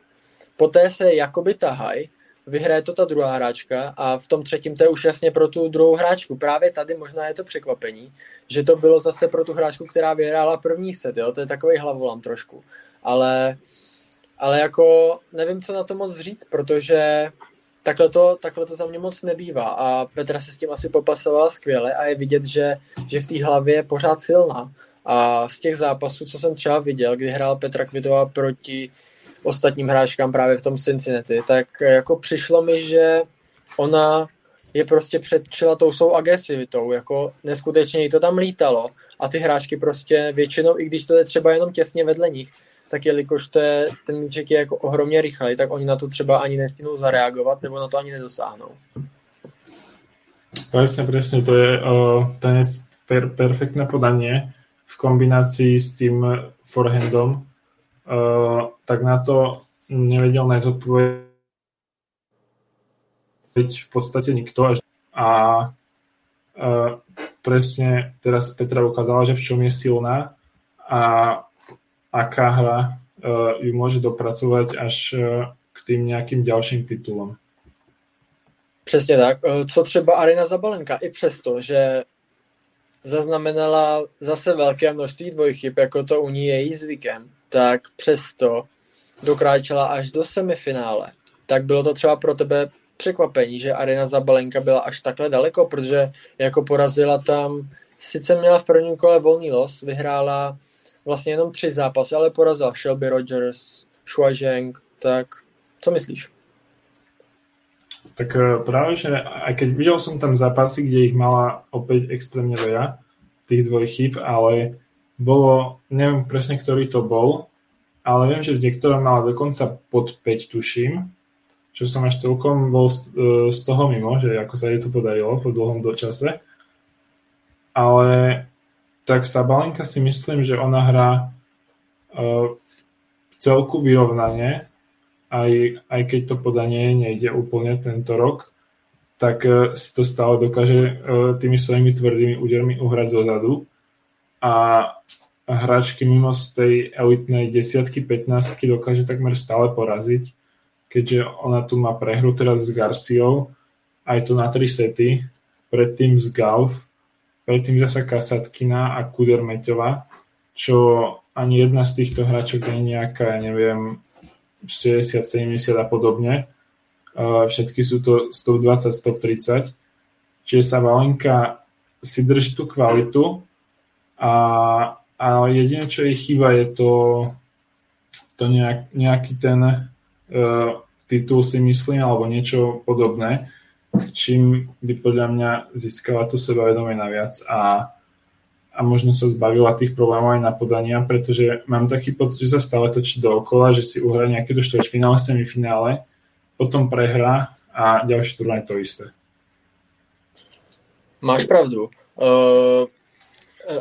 S1: poté se jakoby tahaj, vyhraje to ta druhá hráčka a v tom třetím to je už jasně pro tu druhou hráčku. Právě tady možná je to překvapení, že to bylo zase pro tu hráčku, která vyhrála první set, jo? to je takový hlavolam trošku. Ale, ale jako nevím, co na to moc říct, protože takhle to, takhle to za mě moc nebývá a Petra se s tím asi popasovala skvěle a je vidět, že, že v té hlavě je pořád silná. A z těch zápasů, co jsem třeba viděl, kdy hrál Petra Kvitová proti ostatním hráčkám právě v tom Cincinnati, tak jako přišlo mi, že ona je prostě předčila tou svou agresivitou, jako neskutečně jí to tam lítalo a ty hráčky prostě většinou, i když to je třeba jenom těsně vedle nich, tak jelikož to je, ten míček je jako ohromně rychlej, tak oni na to třeba ani nestinou zareagovat, nebo na to ani nedosáhnou.
S2: Presne, presne, to je uh, ten per, perfektné podanie v kombinácii s tým forehandom, uh, tak na to nevedel odpoveď v podstate nikto. A uh, presne teraz Petra ukázala, že v čom je silná a aká hra uh, ju môže dopracovať až uh, k tým nějakým dalším titulům.
S1: Přesně tak. Eh, co třeba Arina Zabalenka, i přesto, že zaznamenala zase velké množství dvojchyb, jako to u ní je její zvykem, tak přesto dokráčela až do semifinále. Tak bylo to třeba pro tebe překvapení, že Arina Zabalenka byla až takhle daleko, protože jako porazila tam, sice měla v prvním kole volný los, vyhrála vlastně jenom tři zápasy, ale porazil Shelby Rogers, Shuai Zheng, tak co myslíš?
S2: Tak e, práve, že aj keď videl som tam zápasy, kde ich mala opäť extrémne veľa, tých dvojchyb, ale bolo, neviem presne, ktorý to bol, ale viem, že niektorá mala dokonca pod 5, tuším, čo som až celkom bol z, e, z toho mimo, že ako sa jej to podarilo po dlhom dočase. Ale tak Sabalenka si myslím, že ona hrá uh, celku vyrovnanie, aj, aj keď to podanie nejde úplne tento rok, tak uh, si to stále dokáže uh, tými svojimi tvrdými údermi uhrať zo zadu. A hráčky mimo z tej elitnej desiatky, 15 dokáže takmer stále poraziť, keďže ona tu má prehru teraz s Garciou, aj to na tri sety, predtým s Gauf, predtým zasa Kasatkina a Kudermeťová, čo ani jedna z týchto hráčok nie je nejaká, ja neviem, 60, 70 a podobne. Všetky sú to 120, 130. Čiže sa Valenka si drží tú kvalitu a, a jediné, čo jej chýba, je to, to nejak, nejaký ten uh, titul si myslím, alebo niečo podobné čím by podľa mňa získala to sebavedomie naviac a, a možno sa zbavila tých problémov aj na podania, pretože mám taký pocit, že sa stále točí dookola, že si uhra nejaké do štvrťfinále, semifinále, potom prehrá a ďalší turnaj to isté.
S1: Máš pravdu. Uh,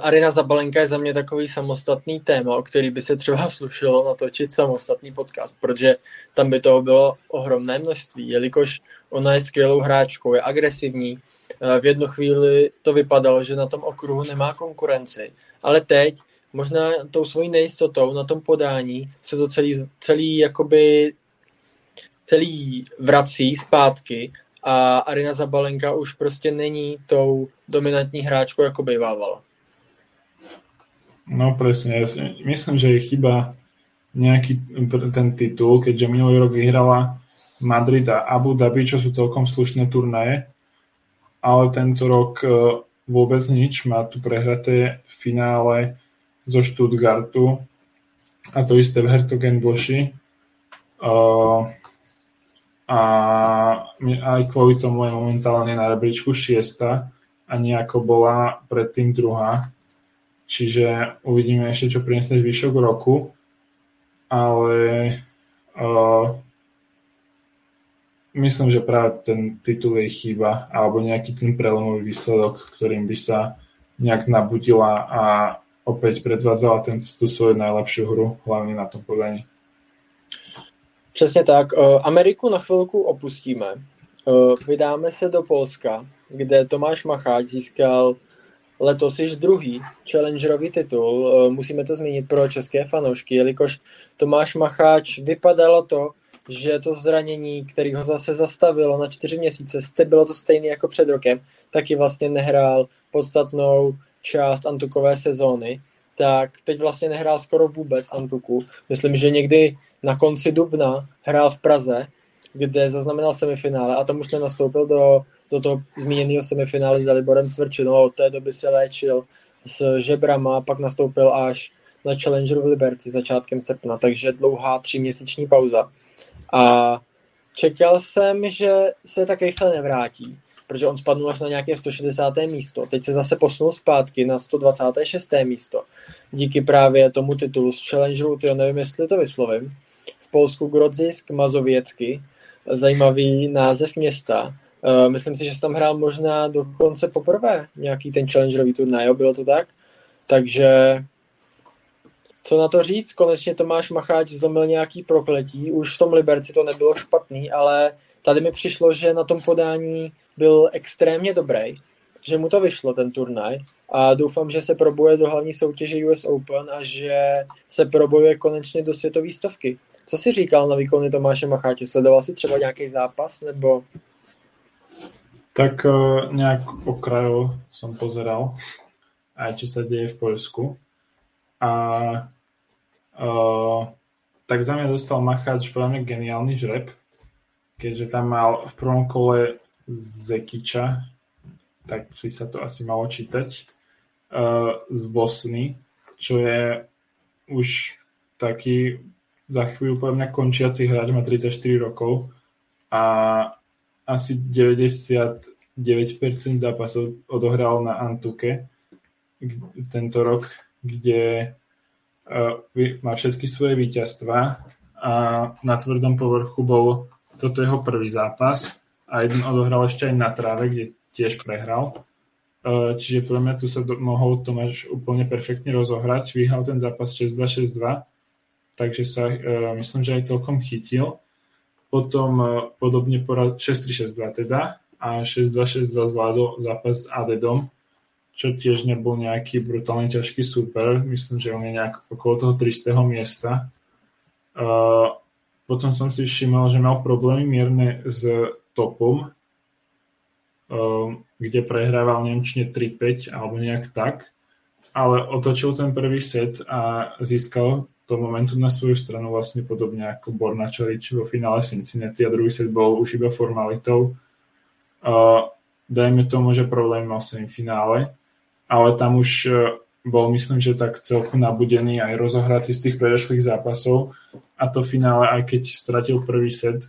S1: Arena Zabalenka je za mě takový samostatný téma, o který by se třeba slušilo natočit samostatný podcast, protože tam by toho bylo ohromné množství, jelikož ona je skvělou hráčkou, je agresivní. Eh, v jednu chvíli to vypadalo, že na tom okruhu nemá konkurenci, ale teď možná tou svojí nejistotou na tom podání se to celý, celý jakoby celý vrací zpátky a Arina Zabalenka už prostě není tou dominantní hráčkou, jako bývávala.
S2: No presne, myslím, že je chyba nejaký ten titul, keďže minulý rok vyhrala Madrid a Abu Dhabi, čo sú celkom slušné turnaje, ale tento rok e, vôbec nič, má tu prehraté finále zo Stuttgartu a to isté v Hertogenboši. Uh, a aj kvôli tomu je momentálne na rebríčku šiesta a nejako bola predtým druhá čiže uvidíme ešte, čo prinesne zvyšok roku, ale uh, myslím, že práve ten titul jej chýba, alebo nejaký ten prelomový výsledok, ktorým by sa nejak nabudila a opäť predvádzala ten, tú svoju najlepšiu hru, hlavně na tom podaní.
S1: Přesně tak. Ameriku na chvilku opustíme. Vydáme se do Polska, kde Tomáš Macháč získal letos již druhý challengerový titul. Eh, musíme to zmínit pro české fanoušky, jelikož Tomáš Macháč vypadalo to, že to zranění, který ho zase zastavilo na čtyři měsíce, bylo to stejné jako před rokem, taky vlastně nehrál podstatnou část Antukové sezóny, tak teď vlastně nehrál skoro vůbec Antuku. Myslím, že někdy na konci dubna hrál v Praze, kde zaznamenal semifinále a tam už nenastoupil do do toho zmíněného semifinále s Daliborem Svrčinou od té doby se léčil s žebrama, pak nastoupil až na Challengeru v Liberci začátkem srpna, takže dlouhá tříměsíční pauza. A čekal jsem, že se tak rychle nevrátí, protože on spadnul až na nějaké 160. místo. Teď se zase posunul zpátky na 126. místo. Díky právě tomu titulu z Challengeru, ty nevím, jestli to vyslovím. V Polsku Grodzisk Mazověcky, zajímavý název města. Uh, myslím si, že jsem tam hrál možná dokonce poprvé nějaký ten challengerový turnaj, jo, bylo to tak? Takže co na to říct, konečně Tomáš Macháč zlomil nějaký prokletí, už v tom Liberci to nebylo špatný, ale tady mi přišlo, že na tom podání byl extrémně dobrý, že mu to vyšlo ten turnaj a doufám, že se probuje do hlavní soutěže US Open a že se probuje konečně do světové stovky. Co si říkal na výkony Tomáše Macháče? Sledoval si třeba nějaký zápas nebo
S2: tak uh, nejak okrajov som pozeral, aj čo sa deje v Poľsku. A uh, tak za mňa dostal Macháč podľa mňa geniálny žreb, keďže tam mal v prvom kole Zekiča, tak by sa to asi malo čítať, uh, z Bosny, čo je už taký za chvíľu podľa mňa končiaci hráč, má 34 rokov a asi 99% zápasov odohral na Antuke tento rok, kde uh, má všetky svoje víťazstva a na tvrdom povrchu bol toto jeho prvý zápas a jeden odohral ešte aj na tráve, kde tiež prehral. Uh, čiže podľa mňa tu sa mohol Tomáš úplne perfektne rozohrať. Vyhral ten zápas 6-2, 6-2, takže sa uh, myslím, že aj celkom chytil. Potom uh, podobne porad 6-3-6-2 teda a 6-2-6-2 zvládol zápas s Adedom, čo tiež nebol nejaký brutálne ťažký super. Myslím, že on je nejak okolo toho 300. miesta. Uh, potom som si všimol, že mal problémy mierne s topom, uh, kde prehrával Nemčine 3-5 alebo nejak tak, ale otočil ten prvý set a získal to momentum na svoju stranu vlastne podobne ako Bornačarič vo finále Cincinnati a druhý set bol už iba formalitou. Uh, dajme tomu, že problém mal v finále, ale tam už e, bol myslím, že tak celku nabudený aj rozohratý z tých predošlých zápasov a to finále, aj keď stratil prvý set,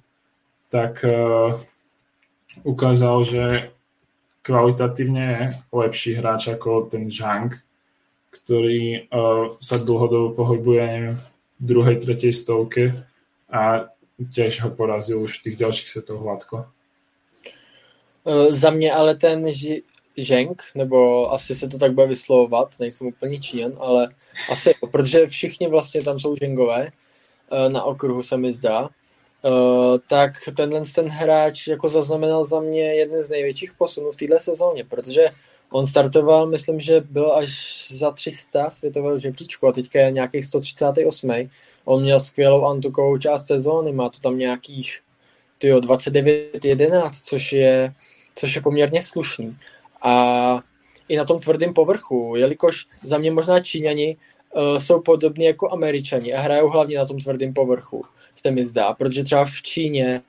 S2: tak uh, ukázal, že kvalitatívne je lepší hráč ako ten Zhang, ktorý uh, sa dlhodobo pohybuje neviem, v druhej, tretej stovke a tiež ho porazil už v tých ďalších setoch hladko.
S1: Uh, za mě ale ten Zheng, nebo asi se to tak bude vyslovovat, nejsem úplně čín, ale asi protože všichni vlastně tam jsou Zhengové, eh, na okruhu se mi zdá, Uh, tak tenhle ten hráč jako zaznamenal za mě jeden z největších posunů v této sezóně, protože on startoval, myslím, že byl až za 300 světového žebříčku a teďka je nějakých 138. On měl skvělou antukovou část sezóny, má to tam nějakých tyjo, 29-11, což je, což je poměrně slušný a i na tom tvrdém povrchu, jelikož za mě možná Číňani uh, jsou podobní jako Američani a hrajou hlavně na tom tvrdém povrchu, se mi zdá, protože třeba v Číně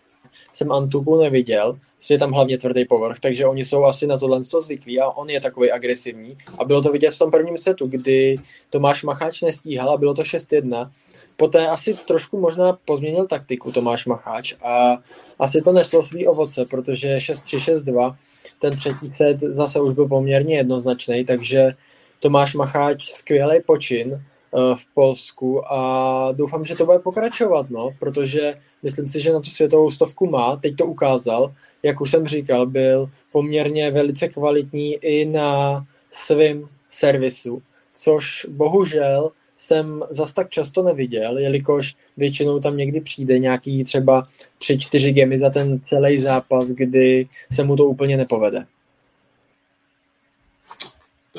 S1: jsem Antuku neviděl, je tam hlavně tvrdý povrch, takže oni jsou asi na tohle zvyklí a on je takový agresivní. A bylo to vidět v tom prvním setu, kdy Tomáš Macháč nestíhal a bylo to 6-1. Poté asi trošku možná pozměnil taktiku Tomáš Macháč a asi to neslo svý ovoce, protože 6-3-6-2 ten třetí set zase už byl poměrně jednoznačný, takže Tomáš Macháč skvělý počin v Polsku a doufám, že to bude pokračovat, no, protože myslím si, že na tu světovou stovku má, teď to ukázal, jak už jsem říkal, byl poměrně velice kvalitní i na svém servisu, což bohužel jsem zas tak často neviděl, jelikož většinou tam někdy přijde nějaký třeba 3-4 gemy za ten celý zápas, kdy se mu to úplně nepovede.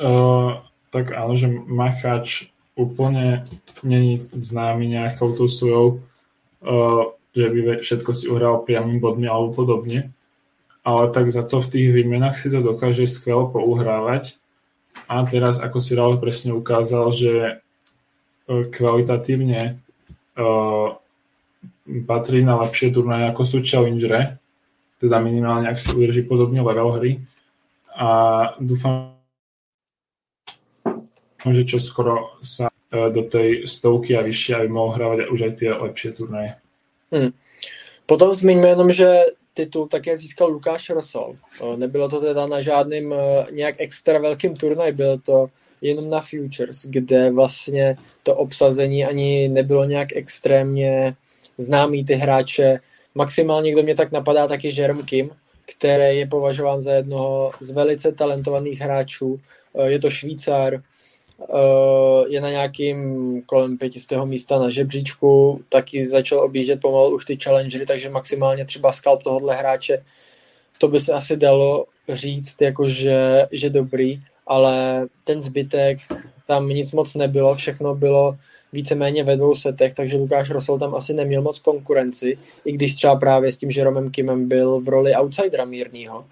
S2: Uh, tak áno, že Machač úplne není známy nejakou tou svojou, uh, že by všetko si uhral priamým bodmi alebo podobne, ale tak za to v tých výmenách si to dokáže skvelo pouhrávať a teraz, ako si Raul presne ukázal, že E, kvalitatívne uh, patrí na lepšie turnaje ako sú Challengere, teda minimálne ak si udrží podobný level hry. A dúfam, že čo skoro sa uh, do tej stovky a vyššie aby mohol hrávať už aj tie lepšie turnaje.
S1: Hmm. Potom zmiňme jenom, že titul také získal Lukáš Rosol. Nebylo to teda na žádným nějak extra velkým turnaj, bylo to jenom na Futures, kde vlastně to obsazení ani nebylo nějak extrémně známý ty hráče. Maximálně, kdo mě tak napadá, taky Jerem Kim, který je považován za jednoho z velice talentovaných hráčů. Je to Švýcar, je na nějakým kolem pětistého místa na žebříčku, taky začal objíždět pomalu už ty challengery, takže maximálně třeba skalp tohohle hráče, to by se asi dalo říct, jako že, dobrý ale ten zbytek tam nic moc nebylo, všechno bylo víceméně ve dvou setech, takže Lukáš Rosol tam asi neměl moc konkurenci, i když třeba právě s tím Jeromem Kimem byl v roli outsidera mírního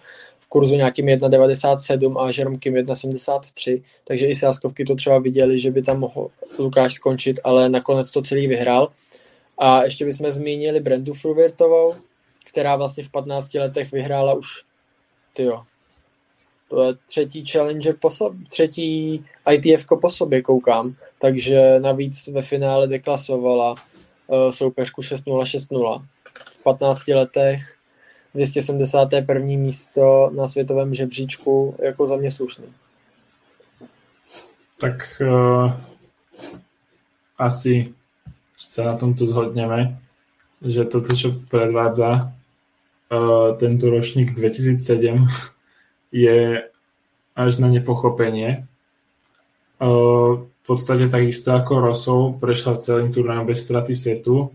S1: kurzu nějakým 1,97 a Jerome Kim 1,73, takže i sáskovky to třeba viděli, že by tam mohl Lukáš skončit, ale nakonec to celý vyhrál. A ještě bychom zmínili Brendu Fruvirtovou, která vlastně v 15 letech vyhrála už tyjo, třetí challenger po sobě, třetí ITF po sobě koukám, takže navíc ve finále deklasovala uh, soupeřku 6-0, 6-0. V 15 letech 271. místo na světovém žebříčku jako za mě slušný.
S2: Tak uh, asi sa na tomto zhodneme, že toto, čo predvádza uh, tento ročník 2007, je až na nepochopenie. Uh, v podstate takisto ako Rosov prešla celým turnajom bez straty setu.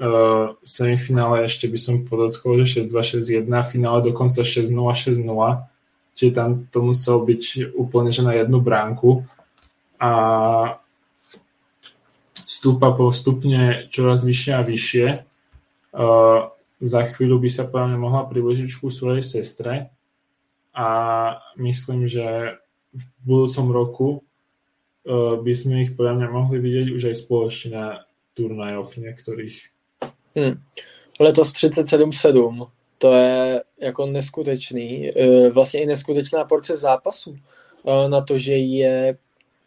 S2: Uh, semifinále ešte by som podotkol, že 6-2, 6-1, finále dokonca 6-0, 6-0, čiže tam to muselo byť úplne že na jednu bránku a stúpa postupne čoraz vyššie a vyššie. Uh, za chvíľu by sa podľa mohla približiť ku svojej sestre a myslím, že v budúcom roku by sme ich podľa mňa mohli vidieť už aj spoločne na turnajoch niektorých.
S1: Hmm. Letos 37-7, to je jako neskutečný, e, vlastně i neskutečná porce zápasů e, na to, že je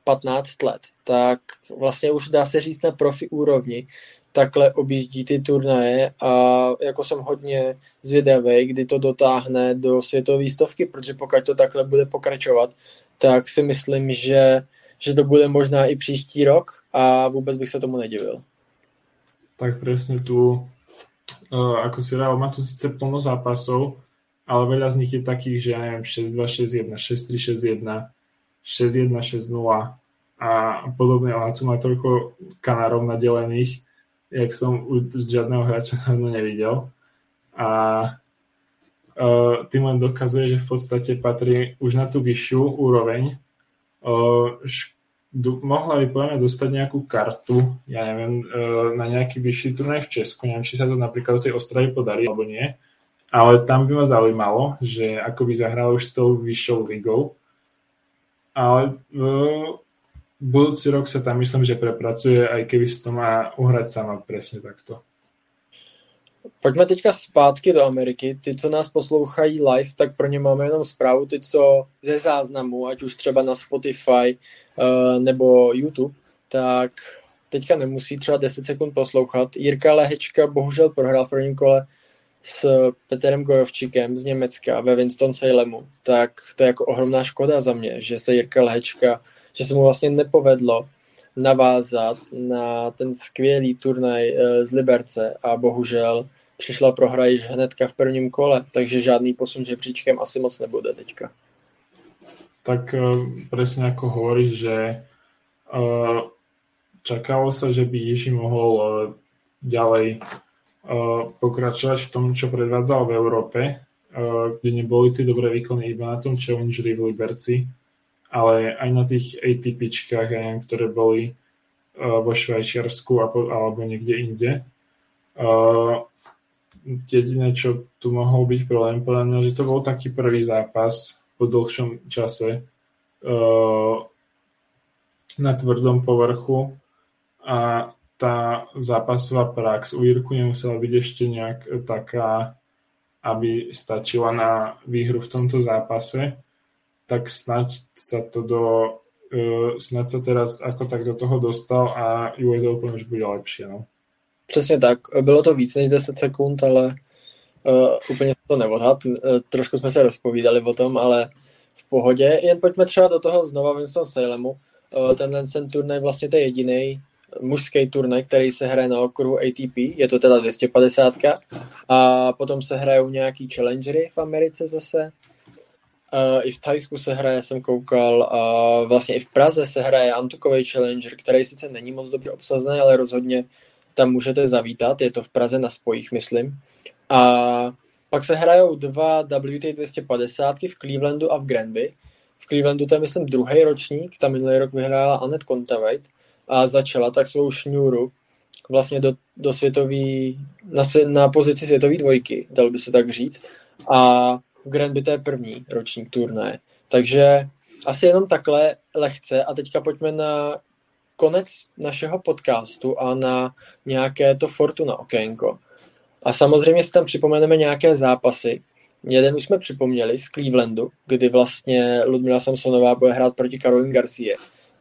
S1: 15 let, tak vlastně už dá se říct na profi úrovni, takhle objíždí ty turnaje a jako jsem hodně zvědavý, kdy to dotáhne do světové stovky, protože pokud to takhle bude pokračovat, tak si myslím, že že to bude možná i příští rok a vůbec bych se tomu nedivil.
S2: Tak presne tu, uh, ako si rával, má tu síce plno zápasov, ale veľa z nich je takých, že ja neviem, 6-2, 6-1, 6-3, 6-1, 6-1, 6-0 a podobne. Ona tu má toľko kanárov nadelených, jak som u žiadneho hráča dávno nevidel. A uh, tým len dokazuje, že v podstate patrí už na tú vyššiu úroveň. Mohla by podľa mňa dostať nejakú kartu, ja neviem, e, na nejaký vyšší turnaj v Česku. Neviem, či sa to napríklad do tej Ostravy podarí, alebo nie. Ale tam by ma zaujímalo, že ako by zahral už s tou vyššou ligou. Ale uh, budúci rok sa tam myslím, že prepracuje, aj keby si to má uhrať sama presne takto.
S1: Pojďme teďka zpátky do Ameriky. Ty, co nás poslouchají live, tak pro ně máme jenom zprávu. Ty, co ze záznamu, ať už třeba na Spotify uh, nebo YouTube, tak teďka nemusí třeba 10 sekund poslouchat. Jirka Lehečka bohužel prohrál v prvním kole s Peterem Gojovčikem z Německa ve Winston-Salemu. Tak to je jako ohromná škoda za mě, že se Jirka Lehečka, že se mu vlastně nepovedlo navázat na ten skvělý turnaj eh, z Liberce a bohužel přišla prohra již hnedka v prvním kole, takže žádný posun žebříčkem asi moc nebude teďka.
S2: Tak uh, presne ako hovoríš, že uh, čakalo sa, že by Jiži mohol uh, ďalej pokračovať v tom, čo predvádzal v uh, kde neboli tie dobré výkony iba na tom Challengery v Liberci, ale aj na tých ATPčkách, neviem, ktoré boli uh, vo Švajčiarsku alebo niekde inde. Uh, jediné, čo tu mohol byť problém, podľa mňa, že to bol taký prvý zápas po dlhšom čase uh, na tvrdom povrchu a tá zápasová prax u Jirku nemusela byť ešte nejak taká, aby stačila na výhru v tomto zápase, tak snať sa to do uh, snad sa teraz ako tak do toho dostal a US Open už bude lepšie. No.
S1: Přesně tak. Bylo to víc než 10 sekund, ale uh, úplně to neodhad. Uh, trošku jsme se rozpovídali o tom, ale v pohodě. Jen pojďme třeba do toho znova Winston Salemu. Uh, tenhle ten turnaj vlastně to je jediný mužský turnaj, který se hraje na okruhu ATP, je to teda 250 a potom se hrajou nějaký challengery v Americe zase. Uh, I v Thajsku se hraje, jsem koukal, a vlastně i v Praze se hraje Antukový challenger, který sice není moc dobře obsazený, ale rozhodně tam můžete zavítat, je to v Praze na spojích, myslím. A pak se hrajou dva WT 250 v Clevelandu a v Granby. V Clevelandu to je, myslím, druhý ročník, tam minulý rok vyhrála Annette Kontaveit a začala tak svou šňůru vlastně do, do světový, na, na pozici světové dvojky, dal by se tak říct. A v Granby to je první ročník turnaje. Takže asi jenom takhle lehce a teďka pojďme na konec našeho podcastu a na nějaké to Fortuna okénko. A samozřejmě si tam připomeneme nějaké zápasy. Jeden už jsme připomněli z Clevelandu, kdy vlastně Ludmila Samsonová bude hrát proti Caroline Garcie.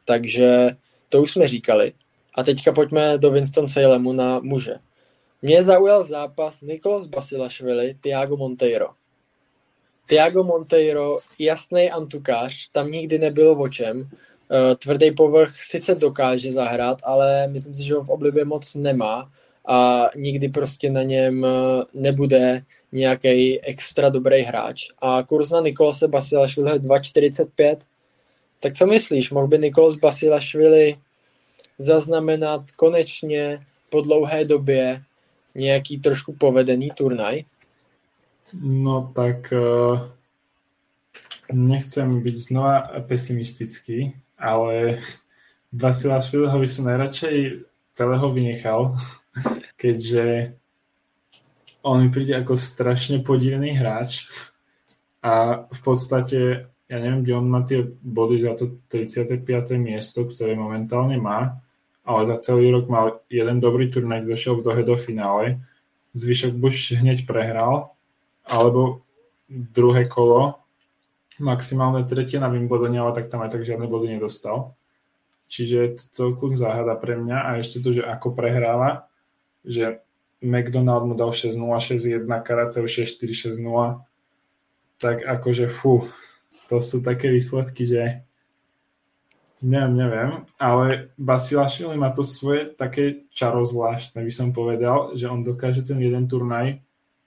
S1: Takže to už jsme říkali. A teďka pojďme do Winston Salemu na muže. Mě zaujal zápas Nikolos Basilašvili, Tiago Monteiro. Tiago Monteiro, jasný antukář, tam nikdy nebylo o čem. Eh, tvrdý povrch sice dokáže zahrát, ale myslím si, že ho v oblibě moc nemá a nikdy prostě na něm eh, nebude nějaký extra dobrý hráč. A kurz na Nikolose Basilašvili je 2,45. Tak co myslíš, mohl by Nikolos Basilašvili zaznamenat konečně po dlouhé době nějaký trošku povedený turnaj?
S2: No tak uh, nechcem byť znova pesimistický, ale Vasila Švilho by som najradšej celého vynechal, keďže on mi príde ako strašne podivný hráč a v podstate ja neviem, kde on má tie body za to 35. miesto, ktoré momentálne má, ale za celý rok mal jeden dobrý turnaj, došiel do finále, zvyšok buď hneď prehral, alebo druhé kolo, maximálne tretie na Wimbledone, ale tak tam aj tak žiadne body nedostal. Čiže je to celku záhada pre mňa a ešte to, že ako prehráva, že McDonald mu dal 6-0, 6-1, Karacev 6-4, 6-0, tak akože fú, to sú také výsledky, že neviem, neviem, ale Basilašvili má to svoje také čaro zvláštne, by som povedal, že on dokáže ten jeden turnaj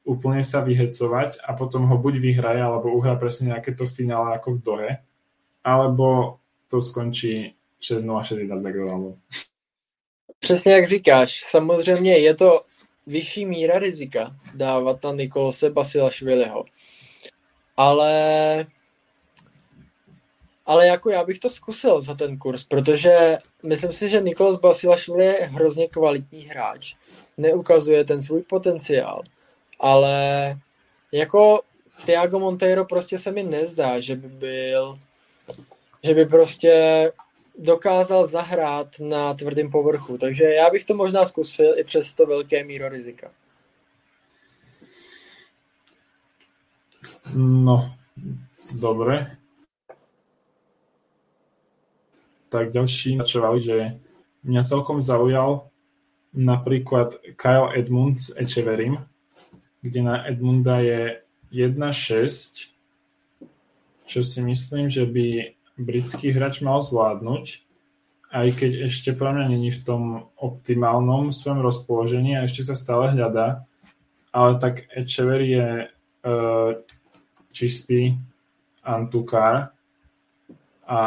S2: úplne sa vyhecovať a potom ho buď vyhraje, alebo uhrá presne nejaké to finále ako v Dohe, alebo to skončí 6-0, 6-1 s
S1: Přesně jak říkáš, samozřejmě je to vyšší míra rizika dávat na Nikolose Basilašviliho. Ale ale jako já bych to zkusil za ten kurz, protože myslím si, že Nikolas Basilašvili je hrozně kvalitní hráč. Neukazuje ten svůj potenciál, ale jako Tiago Monteiro prostě se mi nezdá, že by byl, že by prostě dokázal zahrát na tvrdém povrchu. Takže já bych to možná zkusil i přes to velké míro rizika.
S2: No, dobré. tak ďalší načovali, že mňa celkom zaujal napríklad Kyle Edmund s Echeverim, kde na Edmunda je 1-6, čo si myslím, že by britský hráč mal zvládnuť, aj keď ešte pre mňa není v tom optimálnom svojom rozpoložení a ešte sa stále hľadá, ale tak Echever je uh, čistý antukár a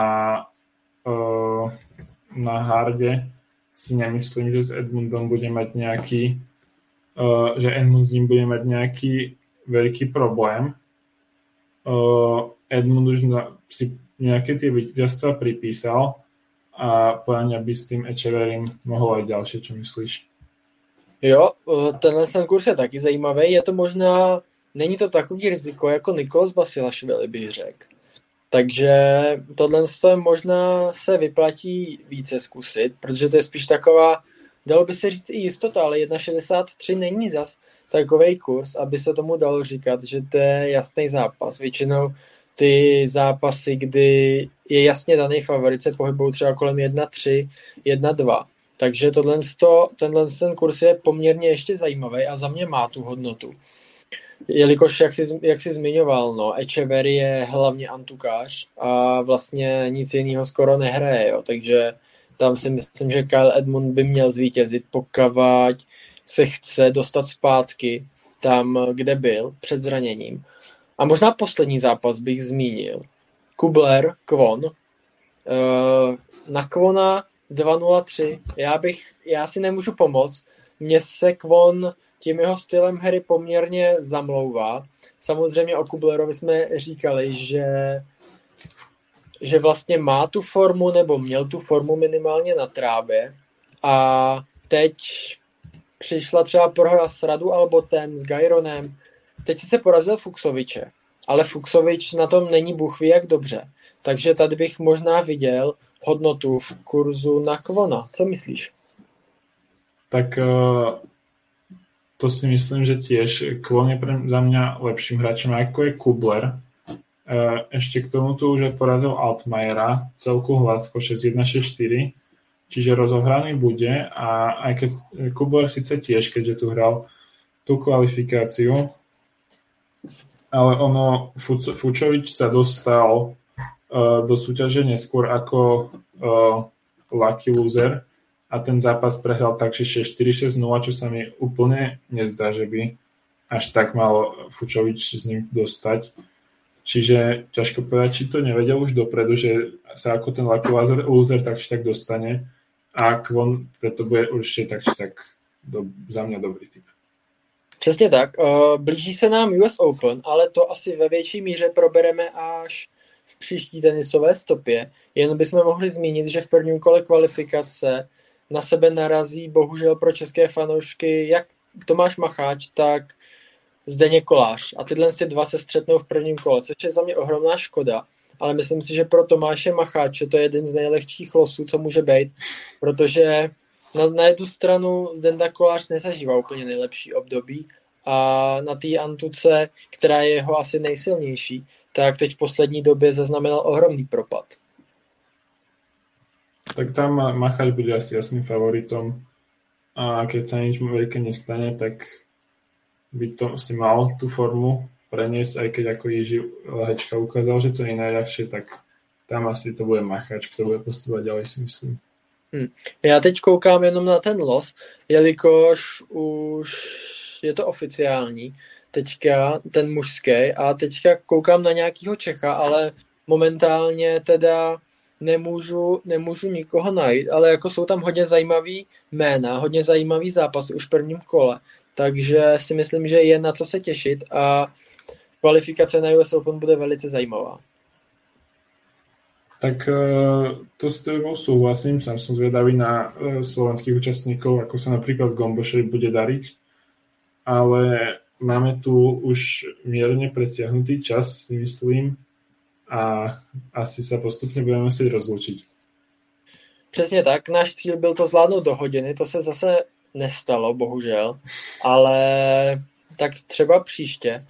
S2: na harde si nemyslím, že s Edmundom bude mať nejaký že Edmund s ním bude mať nejaký veľký problém. Edmund už si nejaké tie víťazstva pripísal a podľa mňa by s tým Echeverim mohol aj ďalšie, čo myslíš?
S1: Jo, tenhle ten kurz je taky zajímavý. Je to možná, není to takový riziko jako Nikos Basilašvili, bych řekl. Takže tohle možná se vyplatí více zkusit, protože to je spíš taková, dalo by se říct i jistota, ale 1,63 není zas takový kurz, aby se tomu dalo říkat, že to je jasný zápas. Většinou ty zápasy, kdy je jasně daný favorit, se pohybují třeba kolem 1,3, 1,2. Takže tohle, tenhle ten kurz je poměrně ještě zajímavý a za mě má tu hodnotu jelikož, jak jsi, jak jsi zmiňoval, no, Echeverry je hlavně antukář a vlastně nic jiného skoro nehraje, jo, takže tam si myslím, že Kyle Edmund by měl zvítězit, pokud se chce dostat zpátky tam, kde byl před zraněním. A možná poslední zápas bych zmínil. Kubler, Kvon. Uh, na Kvona 2-0-3. Já bych, já si nemůžu pomoct. Mně se Kvon tím jeho stylem hry poměrně zamlouvá. Samozřejmě o Kublerovi jsme říkali, že že vlastně má tu formu, nebo měl tu formu minimálně na trávě a teď přišla třeba prohra s Radu Albotem, s Gajronem. Teď se porazil Fuxoviče, ale Fuxovič na tom není buchví jak dobře. Takže tady bych možná viděl hodnotu v kurzu na Kvona. Co myslíš?
S2: Tak uh, to si myslím, že tiež Kvon je za mňa lepším hráčom ako je Kubler. E, ešte k tomu tu už porazil Altmajera, celku hladko 6-1-6-4 čiže rozohraný bude a aj keď Kubler síce tiež, keďže tu hral tú kvalifikáciu, ale ono, Fučovič sa dostal uh, do súťaže neskôr ako uh, lucky loser a ten zápas prehral tak, že 4-6-0, čo sa mi úplne nezdá, že by až tak mal Fučovič s ním dostať. Čiže ťažko povedať, či to nevedel už dopredu, že sa ako ten lucky loser tak či tak dostane a Kvon preto bude určite tak či tak do, za mňa dobrý typ.
S1: Přesně tak. Uh, blíží se nám US Open, ale to asi ve větší míře probereme až v příští tenisové stopě. Jen bychom mohli zmínit, že v prvním kole kvalifikace na sebe narazí bohužel pro české fanoušky jak Tomáš Macháč, tak Zdeněk Kolář. A tyhle si dva se střetnou v prvním kole, což je za mě ohromná škoda. Ale myslím si, že pro Tomáše Macháče to je jeden z nejlehčích losů, co může být, protože na, na jednu stranu Zdenda Kolář nezažívá úplně nejlepší období a na té Antuce, která je jeho asi nejsilnější, tak teď v poslední době zaznamenal ohromný propad.
S2: Tak tam Macháč bude asi jasným favoritom a keď sa nič veľké nestane, tak by to si mal tú formu preniesť, aj keď ako Jiži Lehečka ukázal, že to je najľahšie, tak tam asi to bude Machač, kto bude postupovať ďalej, si myslím.
S1: Hmm. Já teď koukám jenom na ten los, jelikož už je to oficiální, teďka ten mužský a teďka koukám na nějakýho Čecha, ale momentálně teda nemůžu, nemůžu nikoho najít, ale jako jsou tam hodně zajímavý jména, hodně zajímavý zápasy už v prvním kole, takže si myslím, že je na co se těšit a kvalifikace na US Open bude velice zajímavá.
S2: Tak eh, to s tebou súhlasím, sám som zvedavý na eh, slovenských účastníkov, ako sa napríklad Gombošovi bude dariť, ale máme tu už mierne presiahnutý čas, si myslím, a asi sa postupne budeme musieť rozlučiť.
S1: Přesně tak, náš cíl byl to zvládnout do hodiny, to se zase nestalo, bohužel, ale tak třeba příště.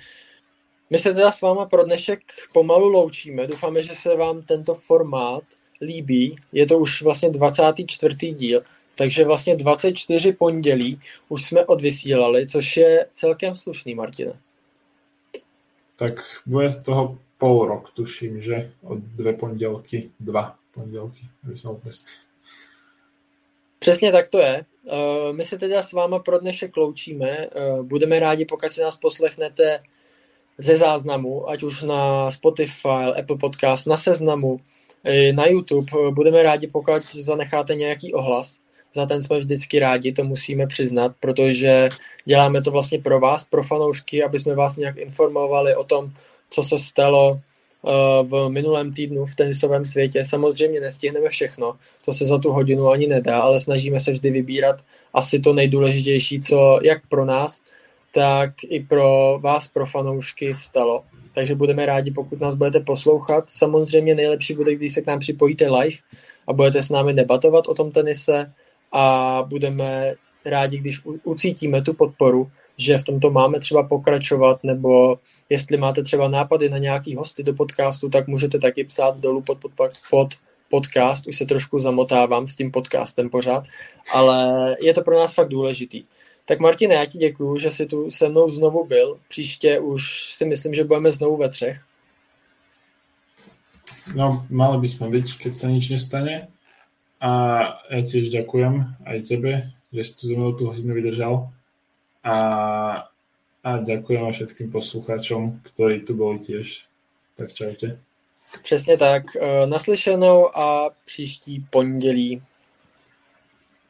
S1: My se teda s váma pro dnešek pomalu loučíme. Doufáme, že se vám tento formát líbí. Je to už vlastně 24. díl, takže vlastně 24 pondělí už jsme odvysílali, což je celkem slušný, Martine.
S2: Tak bude z toho pol rok, tuším, že od dvě pondělky, dva pondělky, aby som
S1: Přesně tak to je. Eh, my se teda s váma pro dnešek loučíme. Eh, budeme rádi, pokud si nás poslechnete ze záznamu, ať už na Spotify, Apple Podcast, na seznamu, na YouTube. Budeme rádi, pokud zanecháte nějaký ohlas. Za ten jsme vždycky rádi, to musíme přiznat, protože děláme to vlastně pro vás, pro fanoušky, aby jsme vás nějak informovali o tom, co se stalo eh, v minulém týdnu v tenisovém světě. Samozřejmě nestihneme všechno, to se za tu hodinu ani nedá, ale snažíme se vždy vybírat asi to nejdůležitější, co jak pro nás, tak i pro vás, pro fanoušky stalo. Takže budeme rádi, pokud nás budete poslouchat. Samozřejmě nejlepší bude, když se k nám připojíte live a budete s námi debatovat o tom tenise a budeme rádi, když ucítíme tu podporu, že v tomto máme třeba pokračovat, nebo jestli máte třeba nápady na nějaký hosty do podcastu, tak můžete taky psát dolů pod, pod, pod podcast, už se trošku zamotávám s tím podcastem pořád, ale je to pro nás fakt důležitý. Tak Martine, já ti děkuju, že jsi tu se mnou znovu byl. Příště už si myslím, že budeme znovu ve třech.
S2: No, mali by sme byť, keď sa nič nestane. A ja tiež ďakujem aj tebe, že si tu so mnou tú hodinu vydržal. A, a ďakujem všetkým poslucháčom, ktorí tu boli tiež. Tak čaute.
S1: Přesně tak. Naslyšenou a příští pondělí